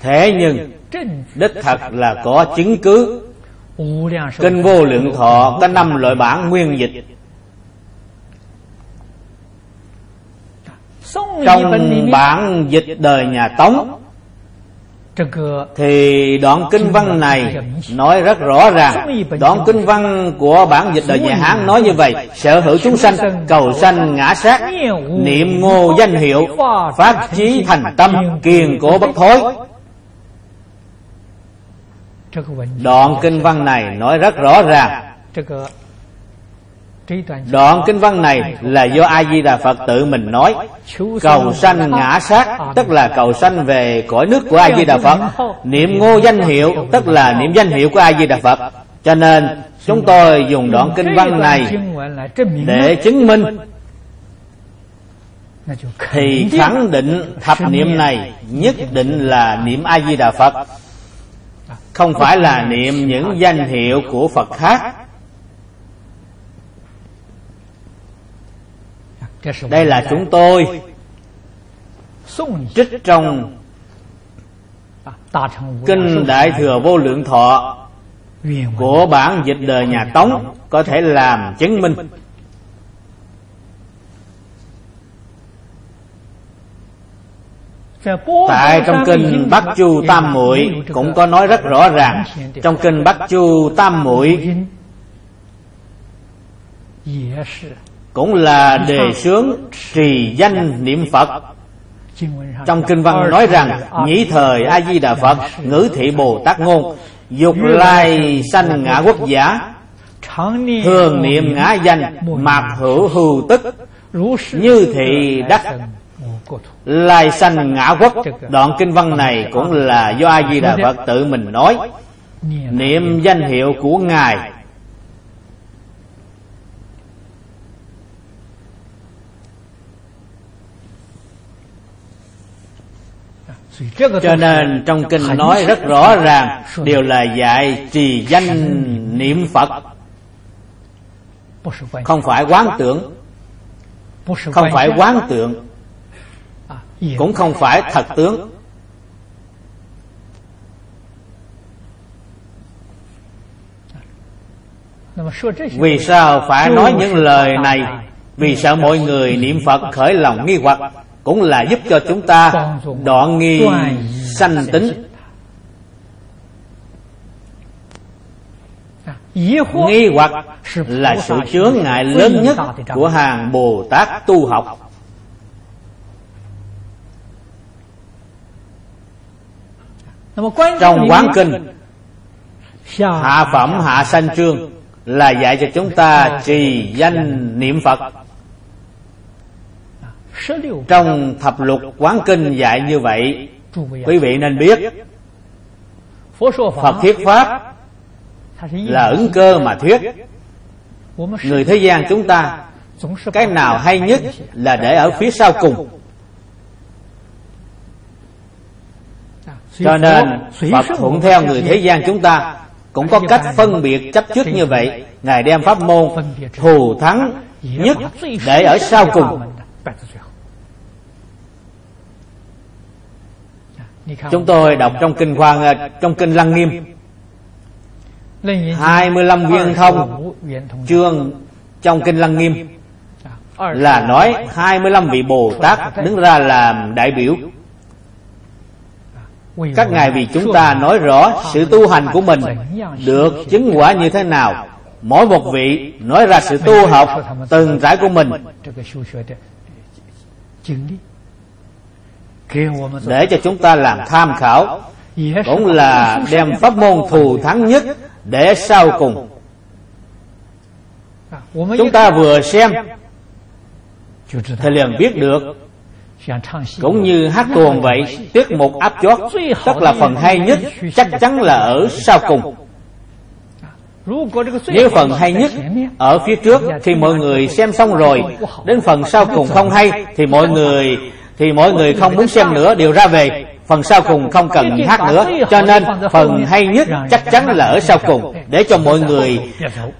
Thế nhưng Đích thật là có chứng cứ. Kinh vô lượng thọ có năm loại bản nguyên dịch. Trong bản dịch đời nhà Tống thì đoạn kinh văn này nói rất rõ ràng. đoạn kinh văn của bản dịch đời nhà hán nói như vậy sở hữu chúng sanh cầu sanh ngã sát niệm ngô danh hiệu phát chí thành tâm kiên cố bất thối. đoạn kinh văn này nói rất rõ ràng Đoạn kinh văn này là do A Di Đà Phật tự mình nói. Cầu sanh ngã sát, tức là cầu sanh về cõi nước của A Di Đà Phật. Niệm ngô danh hiệu, tức là niệm danh hiệu của A Di Đà Phật. Cho nên, chúng tôi dùng đoạn kinh văn này để chứng minh thì khẳng định thập niệm này nhất định là niệm A Di Đà Phật. Không phải là niệm những danh hiệu của Phật khác đây là chúng tôi. Trích trong kinh đại thừa vô lượng thọ của bản dịch đời nhà tống có thể làm chứng minh. Tại trong kinh Bắc Chu Tam Muội cũng có nói rất rõ ràng. Trong kinh Bắc Chu Tam Muội cũng là đề xướng trì danh niệm Phật. Trong kinh văn nói rằng, nhĩ thời A Di Đà Phật, ngữ thị Bồ Tát ngôn, dục lai sanh ngã quốc giả, thường niệm ngã danh mạc hữu hưu tức, như thị đắc, lai sanh ngã quốc đoạn kinh văn này cũng là do a di đà phật tự mình nói niệm danh hiệu của ngài cho nên trong kinh nói rất rõ ràng đều là dạy trì danh niệm phật. Không phải quán tưởng không phải quán tượng cũng không phải thật tướng. Vì sao phải nói những lời này? Vì sợ mọi người niệm phật khởi lòng nghi hoặc cũng là giúp cho chúng ta đoạn nghi sanh tính. Nghi hoặc là sự chướng ngại lớn nhất của hàng bồ tát tu học. Trong quán kinh, hạ phẩm hạ sanh trương là dạy cho chúng ta trì danh niệm phật trong thập lục quán kinh dạy như vậy quý vị nên biết phật thuyết pháp là ứng cơ mà thuyết. người thế gian chúng ta cái nào hay nhất là để ở phía sau cùng. cho nên phật thuận theo người thế gian chúng ta cũng có cách phân biệt chấp trước như vậy. Ngài đem pháp môn thù thắng nhất để ở sau cùng chúng tôi đọc trong kinh khoan trong kinh lăng nghiêm. 25 viên thông chương trong kinh lăng nghiêm. Là nói 25 vị Bồ Tát đứng ra làm đại biểu. Các ngài vì chúng ta nói rõ sự tu hành của mình được chứng quả như thế nào mỗi một vị nói ra sự tu học từng trải của mình để cho chúng ta làm tham khảo. Cũng là đem pháp môn thù thắng nhất để sau cùng. Chúng ta vừa xem. Thì liền biết được. Cũng như hát tuồng vậy tiết mục áp chót. Tức là phần hay nhất chắc chắn là ở sau cùng. Nếu phần hay nhất ở phía trước thì mọi người xem xong rồi. Đến phần sau cùng không hay thì mọi người thì mọi người không muốn xem nữa, đều ra về. Phần sau cùng không cần hát nữa. Cho nên, phần hay nhất chắc chắn là ở sau cùng. Để cho mọi người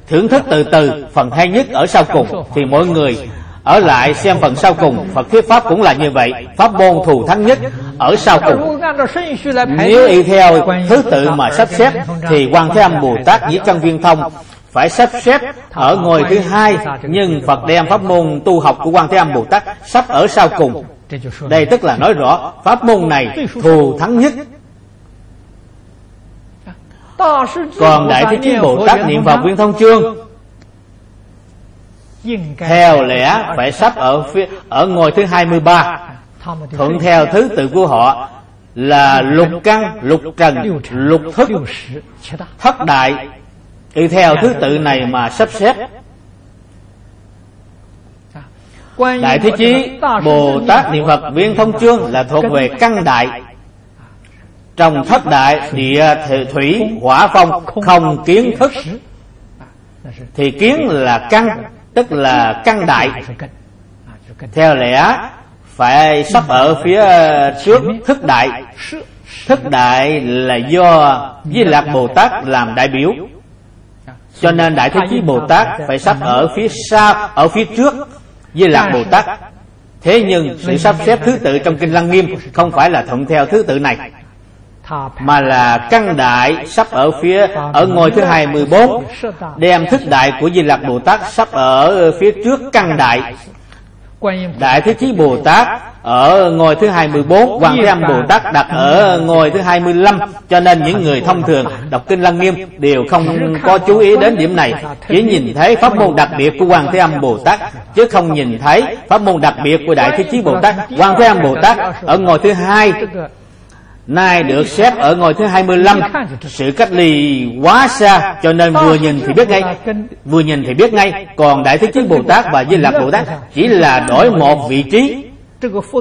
thưởng thức từ từ phần hay nhất ở sau cùng. Thì mọi người ở lại xem phần sau cùng. Phật thuyết Pháp cũng là như vậy. Pháp môn thù thắng nhất ở sau cùng. Nếu y theo thứ tự mà sắp xếp, Thì Quan Thế Âm Bồ Tát với Căn Viên Thông phải sắp xếp ở ngôi thứ hai. Nhưng Phật đem pháp môn tu học của Quan Thế Âm Bồ Tát sắp ở sau cùng đây tức là nói rõ pháp môn này thù thắng nhất. còn đại thế chí bồ tát niệm phật quyên thông chương theo lẽ phải sắp ở phía ở ngôi thứ 23 thuận theo thứ tự của họ là lục căn lục trần lục thức. thất đại y theo thứ tự này mà sắp xếp Đại Thế Chí Bồ Tát Niệm Phật Viên Thông Chương là thuộc về căn đại. Trong thất đại địa thủy hỏa phong không kiến thức. Thì kiến là căn Tức là căn đại. Theo lẽ phải sắp ở phía trước thức đại. Thức đại là do Di Lạc Bồ Tát làm đại biểu. Cho nên Đại Thế Chí Bồ Tát phải sắp ở phía sau Ở phía trước Di Lạc Bồ Tát. Thế nhưng sự sắp xếp thứ tự trong Kinh Lăng Nghiêm Không phải là thuận theo thứ tự này Mà là căn đại sắp ở phía Ở ngôi thứ 24 Đem thức đại của Di Lạc Bồ Tát Sắp ở phía trước căn đại. Đại Thế Chí Bồ Tát ở ngôi thứ 24, Hoàng Thế Âm Bồ Tát đặt ở ngôi thứ 25, cho nên những người thông thường đọc kinh Lăng Nghiêm đều không có chú ý đến điểm này, chỉ nhìn thấy pháp môn đặc biệt của Hoàng Thế Âm Bồ Tát, chứ không nhìn thấy pháp môn đặc biệt của Đại Thế Chí Bồ Tát. Hoàng Thế Âm Bồ Tát ở ngôi thứ hai Nay được xếp ở ngôi thứ 25 Sự cách ly quá xa Cho nên vừa nhìn thì biết ngay Vừa nhìn thì biết ngay. Còn Đại Thế Chí Bồ Tát và Di Lạc Bồ Tát Chỉ là đổi một vị trí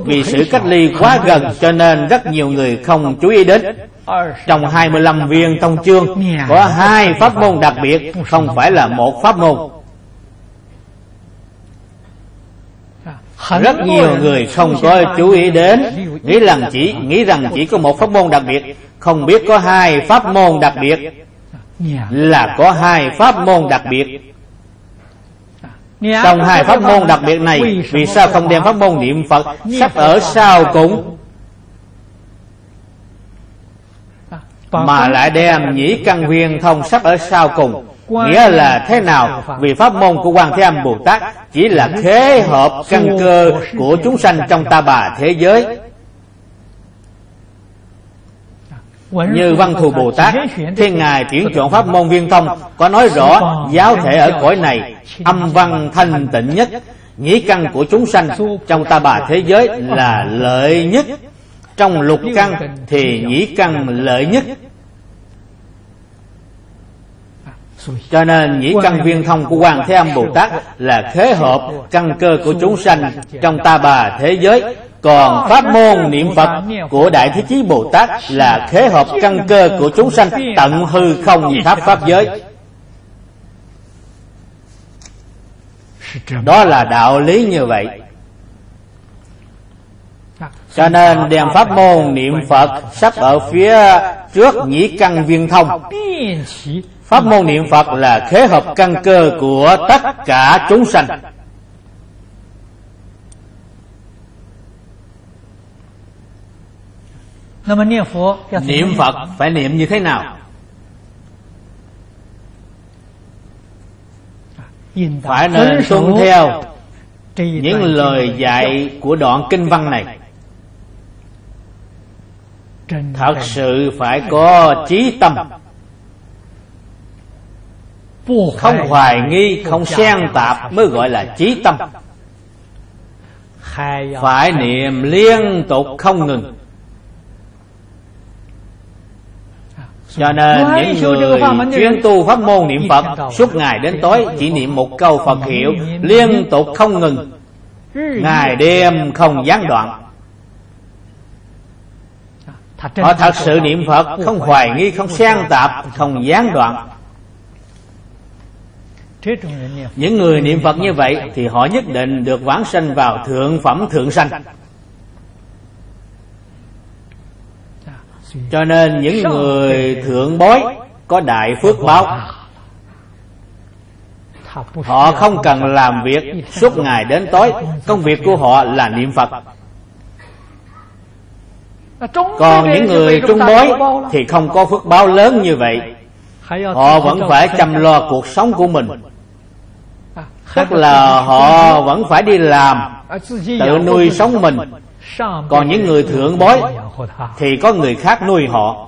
Vì sự cách ly quá gần Cho nên rất nhiều người không chú ý đến. Trong 25 viên thông chương Có hai pháp môn đặc biệt Không phải là một pháp môn. Rất nhiều người không có chú ý đến nghĩ rằng chỉ nghĩ rằng chỉ có một pháp môn đặc biệt không biết có hai pháp môn đặc biệt. Là có hai pháp môn đặc biệt trong hai pháp môn đặc biệt này vì sao không đem pháp môn niệm phật sắp ở sau cùng mà lại đem nhĩ căn viên thông sắp ở sau cùng. Nghĩa là thế nào? Vì pháp môn của Quan Thế Âm Bồ Tát chỉ là khế hợp căn cơ của chúng sanh trong ta bà thế giới. Như Văn Thù Bồ Tát, Thiên Ngài tuyển chọn pháp môn viên thông có nói rõ giáo thể ở cõi này âm văn thanh tịnh nhất, nhĩ căn của chúng sanh trong ta bà thế giới là lợi nhất. Trong lục căn thì nhĩ căn lợi nhất. Cho nên nhĩ căn viên thông của Hoàng Thế Âm Bồ Tát Là khế hợp căn cơ của chúng sanh Trong ta bà thế giới Còn pháp môn niệm Phật của Đại Thế Chí Bồ Tát Là khế hợp căn cơ của chúng sanh Tận hư không tháp pháp giới Đó là đạo lý như vậy cho nên đem pháp môn niệm Phật sắp ở phía trước nhĩ căn viên thông Pháp môn niệm Phật là khế hợp căn cơ của tất cả chúng sanh Niệm Phật phải niệm như thế nào? Phải nên tuân theo những lời dạy của đoạn kinh văn này. Thật sự phải có trí tâm. Không hoài nghi không xen tạp mới gọi là trí tâm. Phải niệm liên tục không ngừng cho nên những người chuyên tu pháp môn niệm phật suốt ngày đến tối chỉ niệm một câu phật hiệu liên tục không ngừng. Ngày đêm không gián đoạn. Họ thật sự niệm phật không hoài nghi không xen tạp không gián đoạn. Những người niệm phật như vậy thì họ nhất định được vãng sanh vào thượng phẩm thượng sanh cho nên những người thượng bối có đại phước báo họ không cần làm việc suốt ngày đến tối. công việc của họ là niệm phật. Còn những người trung bối thì không có phước báo lớn như vậy. Họ vẫn phải chăm lo cuộc sống của mình. Tức là họ vẫn phải đi làm tự nuôi sống mình còn những người thượng bối thì có người khác nuôi họ.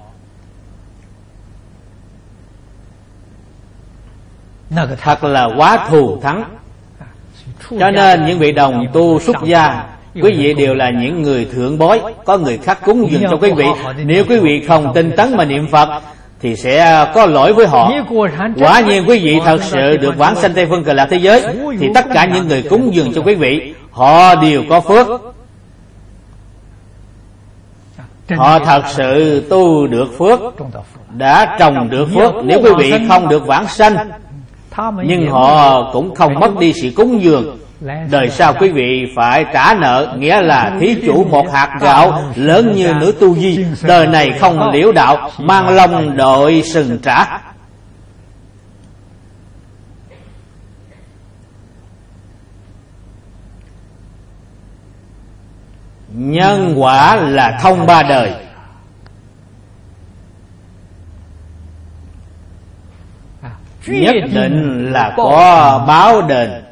Thật là quá thù thắng. Cho nên những vị đồng tu xuất gia, quý vị đều là những người thượng bối, có người khác cúng dường cho quý vị. Nếu quý vị không tinh tấn mà niệm phật, thì sẽ có lỗi với họ. Quả nhiên quý vị thật sự được vãng sanh tây phương cực lạc thế giới, thì tất cả những người cúng dường cho quý vị, họ đều có phước họ thật sự tu được phước đã trồng được phước. Nếu quý vị không được vãng sanh nhưng họ cũng không mất đi sự cúng dường. đời sau quý vị phải trả nợ nghĩa là thí chủ một hạt gạo lớn như nữ tu di. Đời này không liễu đạo mang lòng đội sừng trả nhân quả là thông ba đời. Nhất định là có báo đền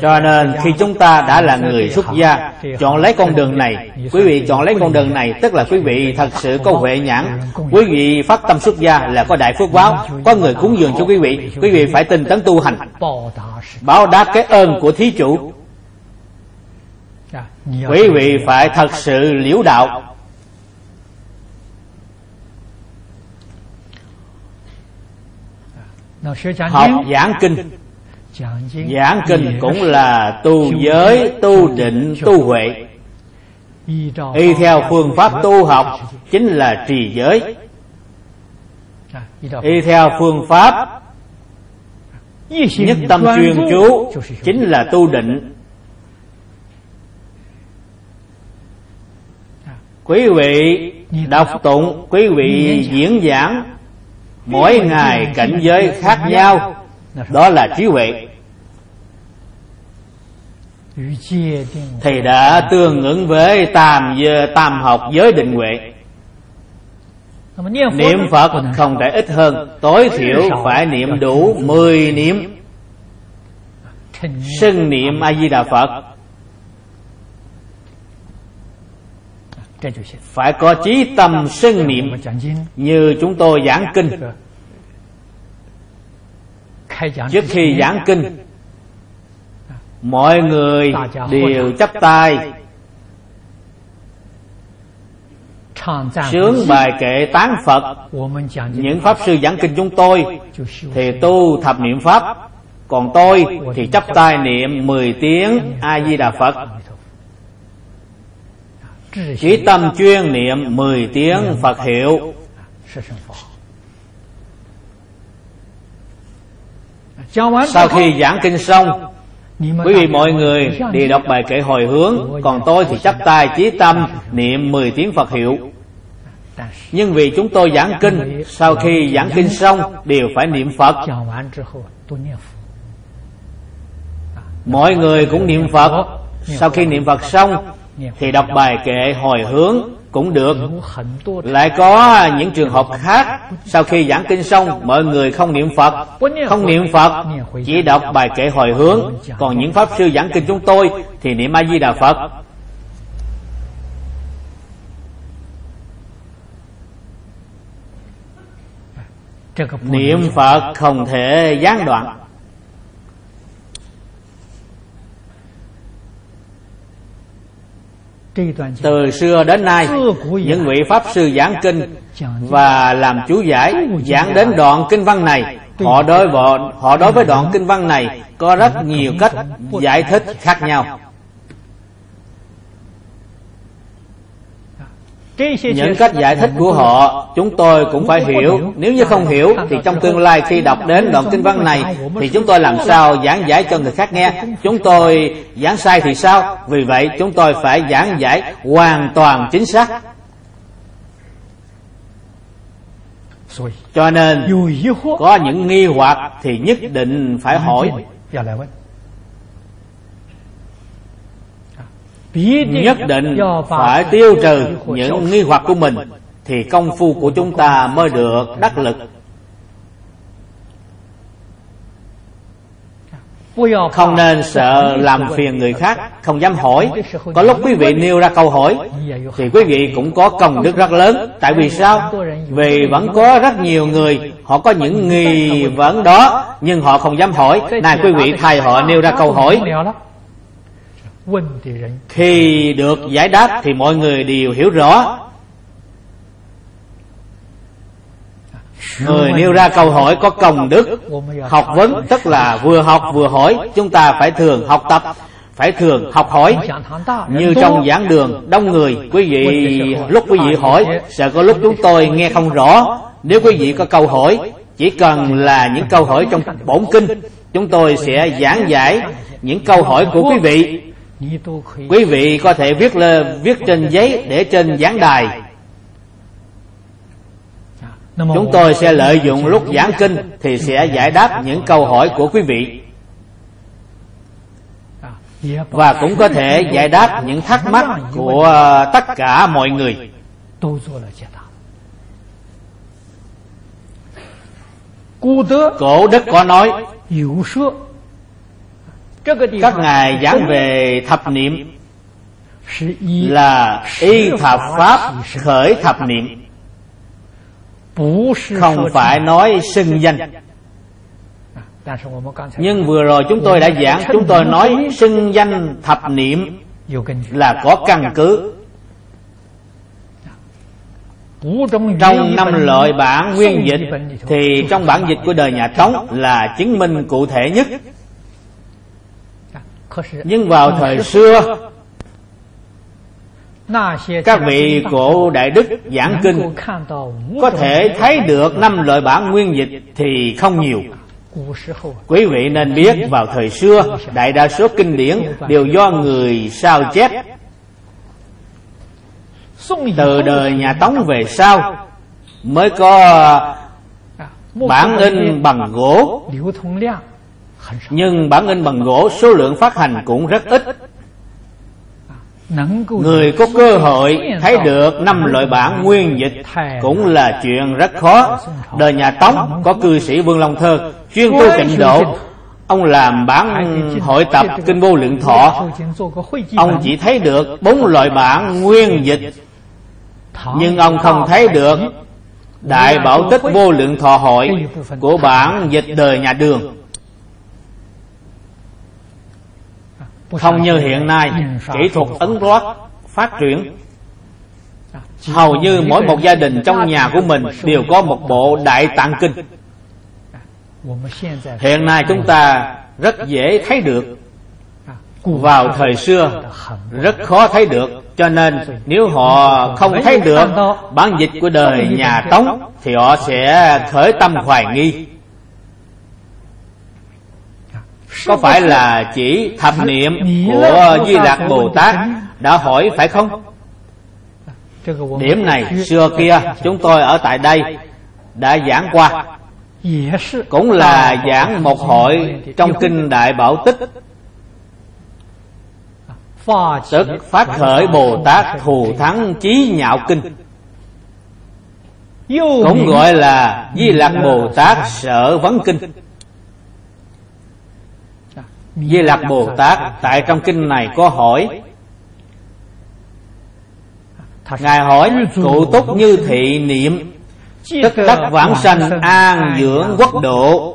cho nên khi chúng ta đã là người xuất gia, chọn lấy con đường này, quý vị chọn lấy con đường này, tức là quý vị thật sự có huệ nhãn. Quý vị phát tâm xuất gia là có đại phước báo, có người cúng dường cho quý vị. Quý vị phải tinh tấn tu hành. Báo đáp cái ơn của thí chủ. Quý vị phải thật sự liễu đạo. Học giảng kinh giảng kinh cũng là tu giới tu định tu huệ. Y theo phương pháp tu học chính là trì giới. Y theo phương pháp nhất tâm chuyên chú chính là tu định. Quý vị đọc tụng quý vị diễn giảng mỗi ngày cảnh giới khác nhau đó là trí huệ thì đã tương ứng với tam tam học giới định huệ. Niệm phật không thể ít hơn. Tối thiểu phải niệm đủ 10 niệm. Xưng niệm a di đà phật. Phải có trí tâm xưng niệm như chúng tôi giảng kinh. Trước khi giảng kinh mọi người đều chắp tay. Sướng bài kệ tán phật. Những pháp sư giảng kinh chúng tôi thì tu thập niệm pháp. Còn tôi thì chắp tay niệm 10 tiếng a di đà phật. Chỉ tâm chuyên niệm 10 tiếng phật hiệu. Sau khi giảng kinh xong quý vị mọi người đi đọc bài kệ hồi hướng còn tôi thì chắp tay chí tâm niệm 10 tiếng phật hiệu. Nhưng vì chúng tôi giảng kinh sau khi giảng kinh xong đều phải niệm phật. Mọi người cũng niệm phật. Sau khi niệm phật xong thì đọc bài kệ hồi hướng cũng được lại có những trường hợp khác sau khi giảng kinh xong mọi người không niệm phật không niệm phật chỉ đọc bài kệ hồi hướng còn những pháp sư giảng kinh chúng tôi thì niệm a di đà phật niệm phật không thể gián đoạn từ xưa đến nay những vị pháp sư giảng kinh và làm chú giải giảng đến đoạn kinh văn này họ đối với họ đối với đoạn kinh văn này có rất nhiều cách giải thích khác nhau những cách giải thích của họ chúng tôi cũng phải hiểu. nếu như không hiểu thì trong tương lai khi đọc đến đoạn kinh văn này thì chúng tôi làm sao giảng giải cho người khác nghe? Chúng tôi giảng sai thì sao? Vì vậy chúng tôi phải giảng giải hoàn toàn chính xác. Cho nên có những nghi hoặc thì nhất định phải hỏi nhất định phải tiêu trừ những nghi hoặc của mình thì công phu của chúng ta mới được đắc lực. Không nên sợ làm phiền người khác không dám hỏi. Có lúc quý vị nêu ra câu hỏi thì quý vị cũng có công đức rất lớn. Tại vì sao? Vì vẫn có rất nhiều người họ có những nghi vấn đó nhưng họ không dám hỏi. Này quý vị thay họ nêu ra câu hỏi khi được giải đáp thì mọi người đều hiểu rõ. Người nêu ra câu hỏi có công đức Học vấn tức là vừa học vừa hỏi. Chúng ta phải thường học tập Phải thường học hỏi. Như trong giảng đường đông người Quý vị lúc quý vị hỏi Sợ có lúc chúng tôi nghe không rõ. Nếu quý vị có câu hỏi Chỉ cần là những câu hỏi trong bổn kinh Chúng tôi sẽ giảng giải những câu hỏi của quý vị quý vị có thể viết lên viết trên giấy để trên giảng đài. Chúng tôi sẽ lợi dụng lúc giảng kinh thì sẽ giải đáp những câu hỏi của quý vị. Và cũng có thể giải đáp những thắc mắc của tất cả mọi người. Cổ đức có nói các ngài giảng về thập niệm. là y thập pháp khởi thập niệm. không phải nói xưng danh. nhưng vừa rồi chúng tôi đã giảng chúng tôi nói xưng danh thập niệm là có căn cứ. trong năm loại bản nguyên dịch thì trong bản dịch của đời nhà tống là chứng minh cụ thể nhất nhưng vào thời xưa các vị cổ đại đức giảng kinh có thể thấy được năm loại bản nguyên dịch thì không nhiều。quý vị nên biết vào thời xưa đại đa số kinh điển đều do người sao chép。từ đời nhà tống về sau mới có bản in bằng gỗ nhưng bản in bằng gỗ số lượng phát hành cũng rất ít. Người có cơ hội thấy được năm loại bản nguyên dịch cũng là chuyện rất khó. Đời nhà tống có cư sĩ vương long thơ. Chuyên tu tịnh độ ông làm bản hội tập kinh vô lượng thọ. ông chỉ thấy được bốn loại bản nguyên dịch. Nhưng ông không thấy được đại bảo tích vô lượng thọ hội của bản dịch đời nhà đường không như hiện nay kỹ thuật ấn loát phát triển. Hầu như mỗi một gia đình trong nhà của mình đều có một bộ đại tạng kinh. Hiện nay chúng ta rất dễ thấy được. Vào thời xưa rất khó thấy được. Cho nên nếu họ không thấy được bản dịch của đời nhà tống thì họ sẽ khởi tâm hoài nghi có phải là chỉ thập niệm của Di Lạc Bồ Tát đã hỏi phải không? Điểm này xưa kia chúng tôi ở tại đây đã giảng qua. Cũng là giảng một hội trong Kinh Đại Bảo Tích. Tức phát khởi bồ tát thù thắng chí nhạo kinh. Cũng gọi là di lặc bồ tát sở vấn kinh di lặc bồ tát tại trong kinh này có hỏi, ngài hỏi cụ túc như thị niệm, tức tất vãng sanh an dưỡng quốc độ.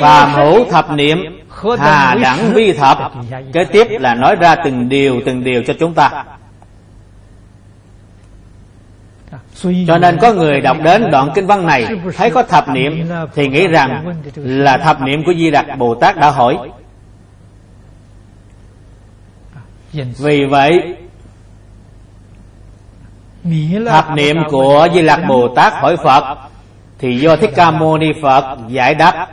Phàm hữu thập niệm hà đẳng vi thập. Kế tiếp là nói ra từng điều từng điều cho chúng ta. Cho nên có người đọc đến đoạn kinh văn này thấy có thập niệm thì nghĩ rằng là thập niệm của di lặc bồ tát đã hỏi. Vì vậy thập niệm của di lặc bồ tát hỏi phật thì do thích ca mâu ni phật giải đáp.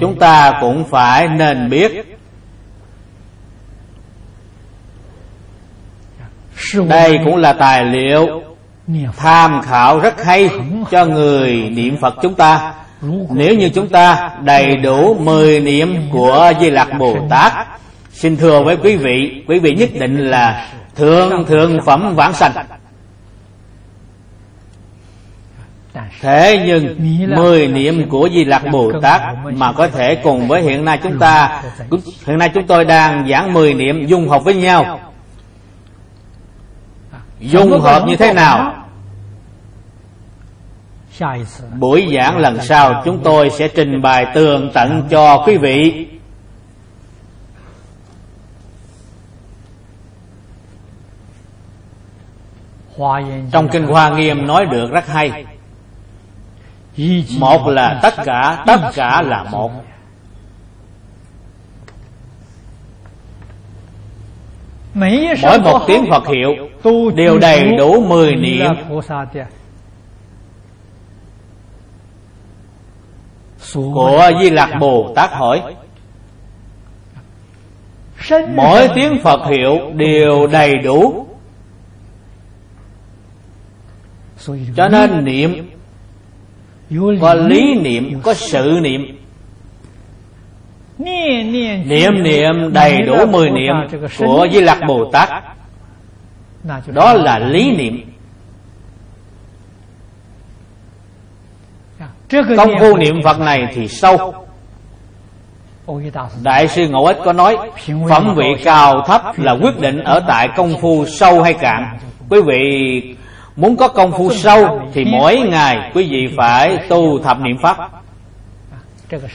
Chúng ta cũng phải nên biết. Đây cũng là tài liệu tham khảo rất hay cho người niệm phật chúng ta. Nếu như chúng ta đầy đủ mười niệm của di lặc bồ tát, xin thưa với quý vị quý vị nhất định là thượng thượng phẩm vãng sanh. Thế nhưng mười niệm của di lặc bồ tát mà có thể cùng với hiện nay chúng ta, hiện nay chúng tôi đang giảng mười niệm dung hợp với nhau. Dung hợp như thế nào? Buổi giảng lần sau, chúng tôi sẽ trình bày tường tận cho quý vị. Trong kinh hoa nghiêm nói được rất hay. Một là tất cả tất cả là một. Mỗi một tiếng phật hiệu đều đầy đủ mười niệm. Của di lặc bồ tát hỏi. Mỗi tiếng phật hiệu đều đầy đủ. Cho nên niệm có lý niệm, có sự niệm. Niệm niệm đầy đủ mười niệm của di lặc bồ tát. Đó là lý niệm. Công phu niệm phật này thì sâu đại sư ngẫu ích có nói phẩm vị cao thấp là quyết định ở tại công phu sâu hay cạn. Quý vị Muốn có công phu sâu Thì mỗi ngày quý vị phải tu thập niệm Pháp.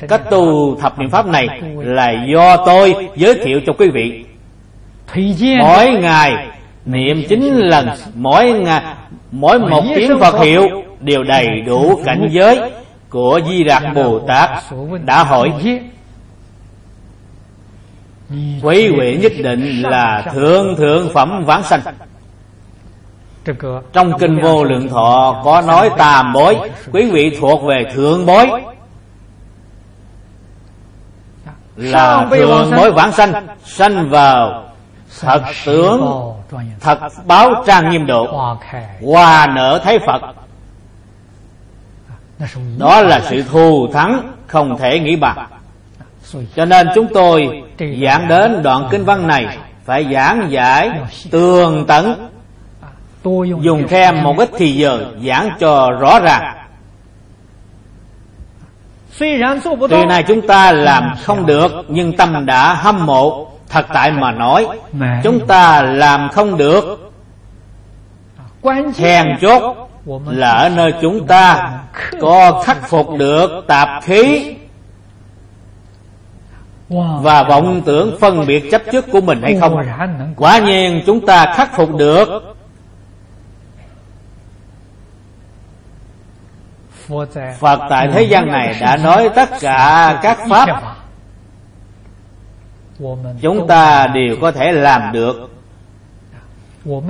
Cách tu thập niệm Pháp này Là do tôi giới thiệu cho quý vị. Mỗi ngày niệm chín lần Mỗi ngày Mỗi một tiếng Phật hiệu Đều đầy đủ cảnh giới Của Di Đạt Bồ Tát Đã hỏi Quý vị nhất định là thượng thượng phẩm vãng sanh. Trong kinh vô lượng thọ có nói tam bối Quý vị thuộc về thượng bối. Là thượng bối vãng sanh Sanh vào thật tướng Thật báo trang nghiêm độ Hòa nở thấy Phật Đó là sự thù thắng Không thể nghĩ bằng Cho nên chúng tôi giảng đến đoạn kinh văn này Phải giảng giải tường tận dùng thêm một ít thì giờ giảng cho rõ ràng. Tuy này chúng ta làm không được Nhưng tâm đã hâm mộ Thật tại mà nói Chúng ta làm không được Hèn chốt Là ở nơi chúng ta Có khắc phục được tạp khí Và vọng tưởng phân biệt chấp trước của mình hay không. Quả nhiên chúng ta khắc phục được Phật tại thế gian này đã nói tất cả các pháp. Chúng ta đều có thể làm được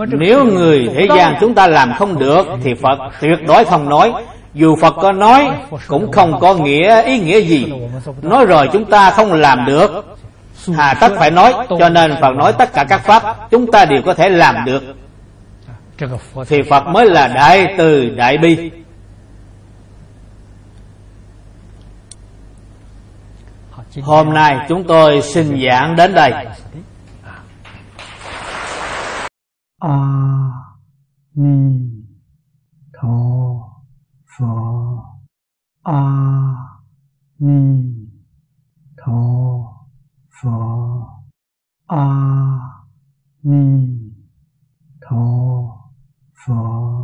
nếu người thế gian chúng ta làm không được Thì Phật tuyệt đối không nói. Dù Phật có nói Cũng không có nghĩa ý nghĩa gì. Nói rồi chúng ta không làm được. Hà tất phải nói Cho nên Phật nói tất cả các pháp Chúng ta đều có thể làm được. Thì Phật mới là đại từ đại bi. Hôm nay chúng tôi xin giảng đến đây 阿弥陀佛。阿弥陀佛。阿弥陀佛。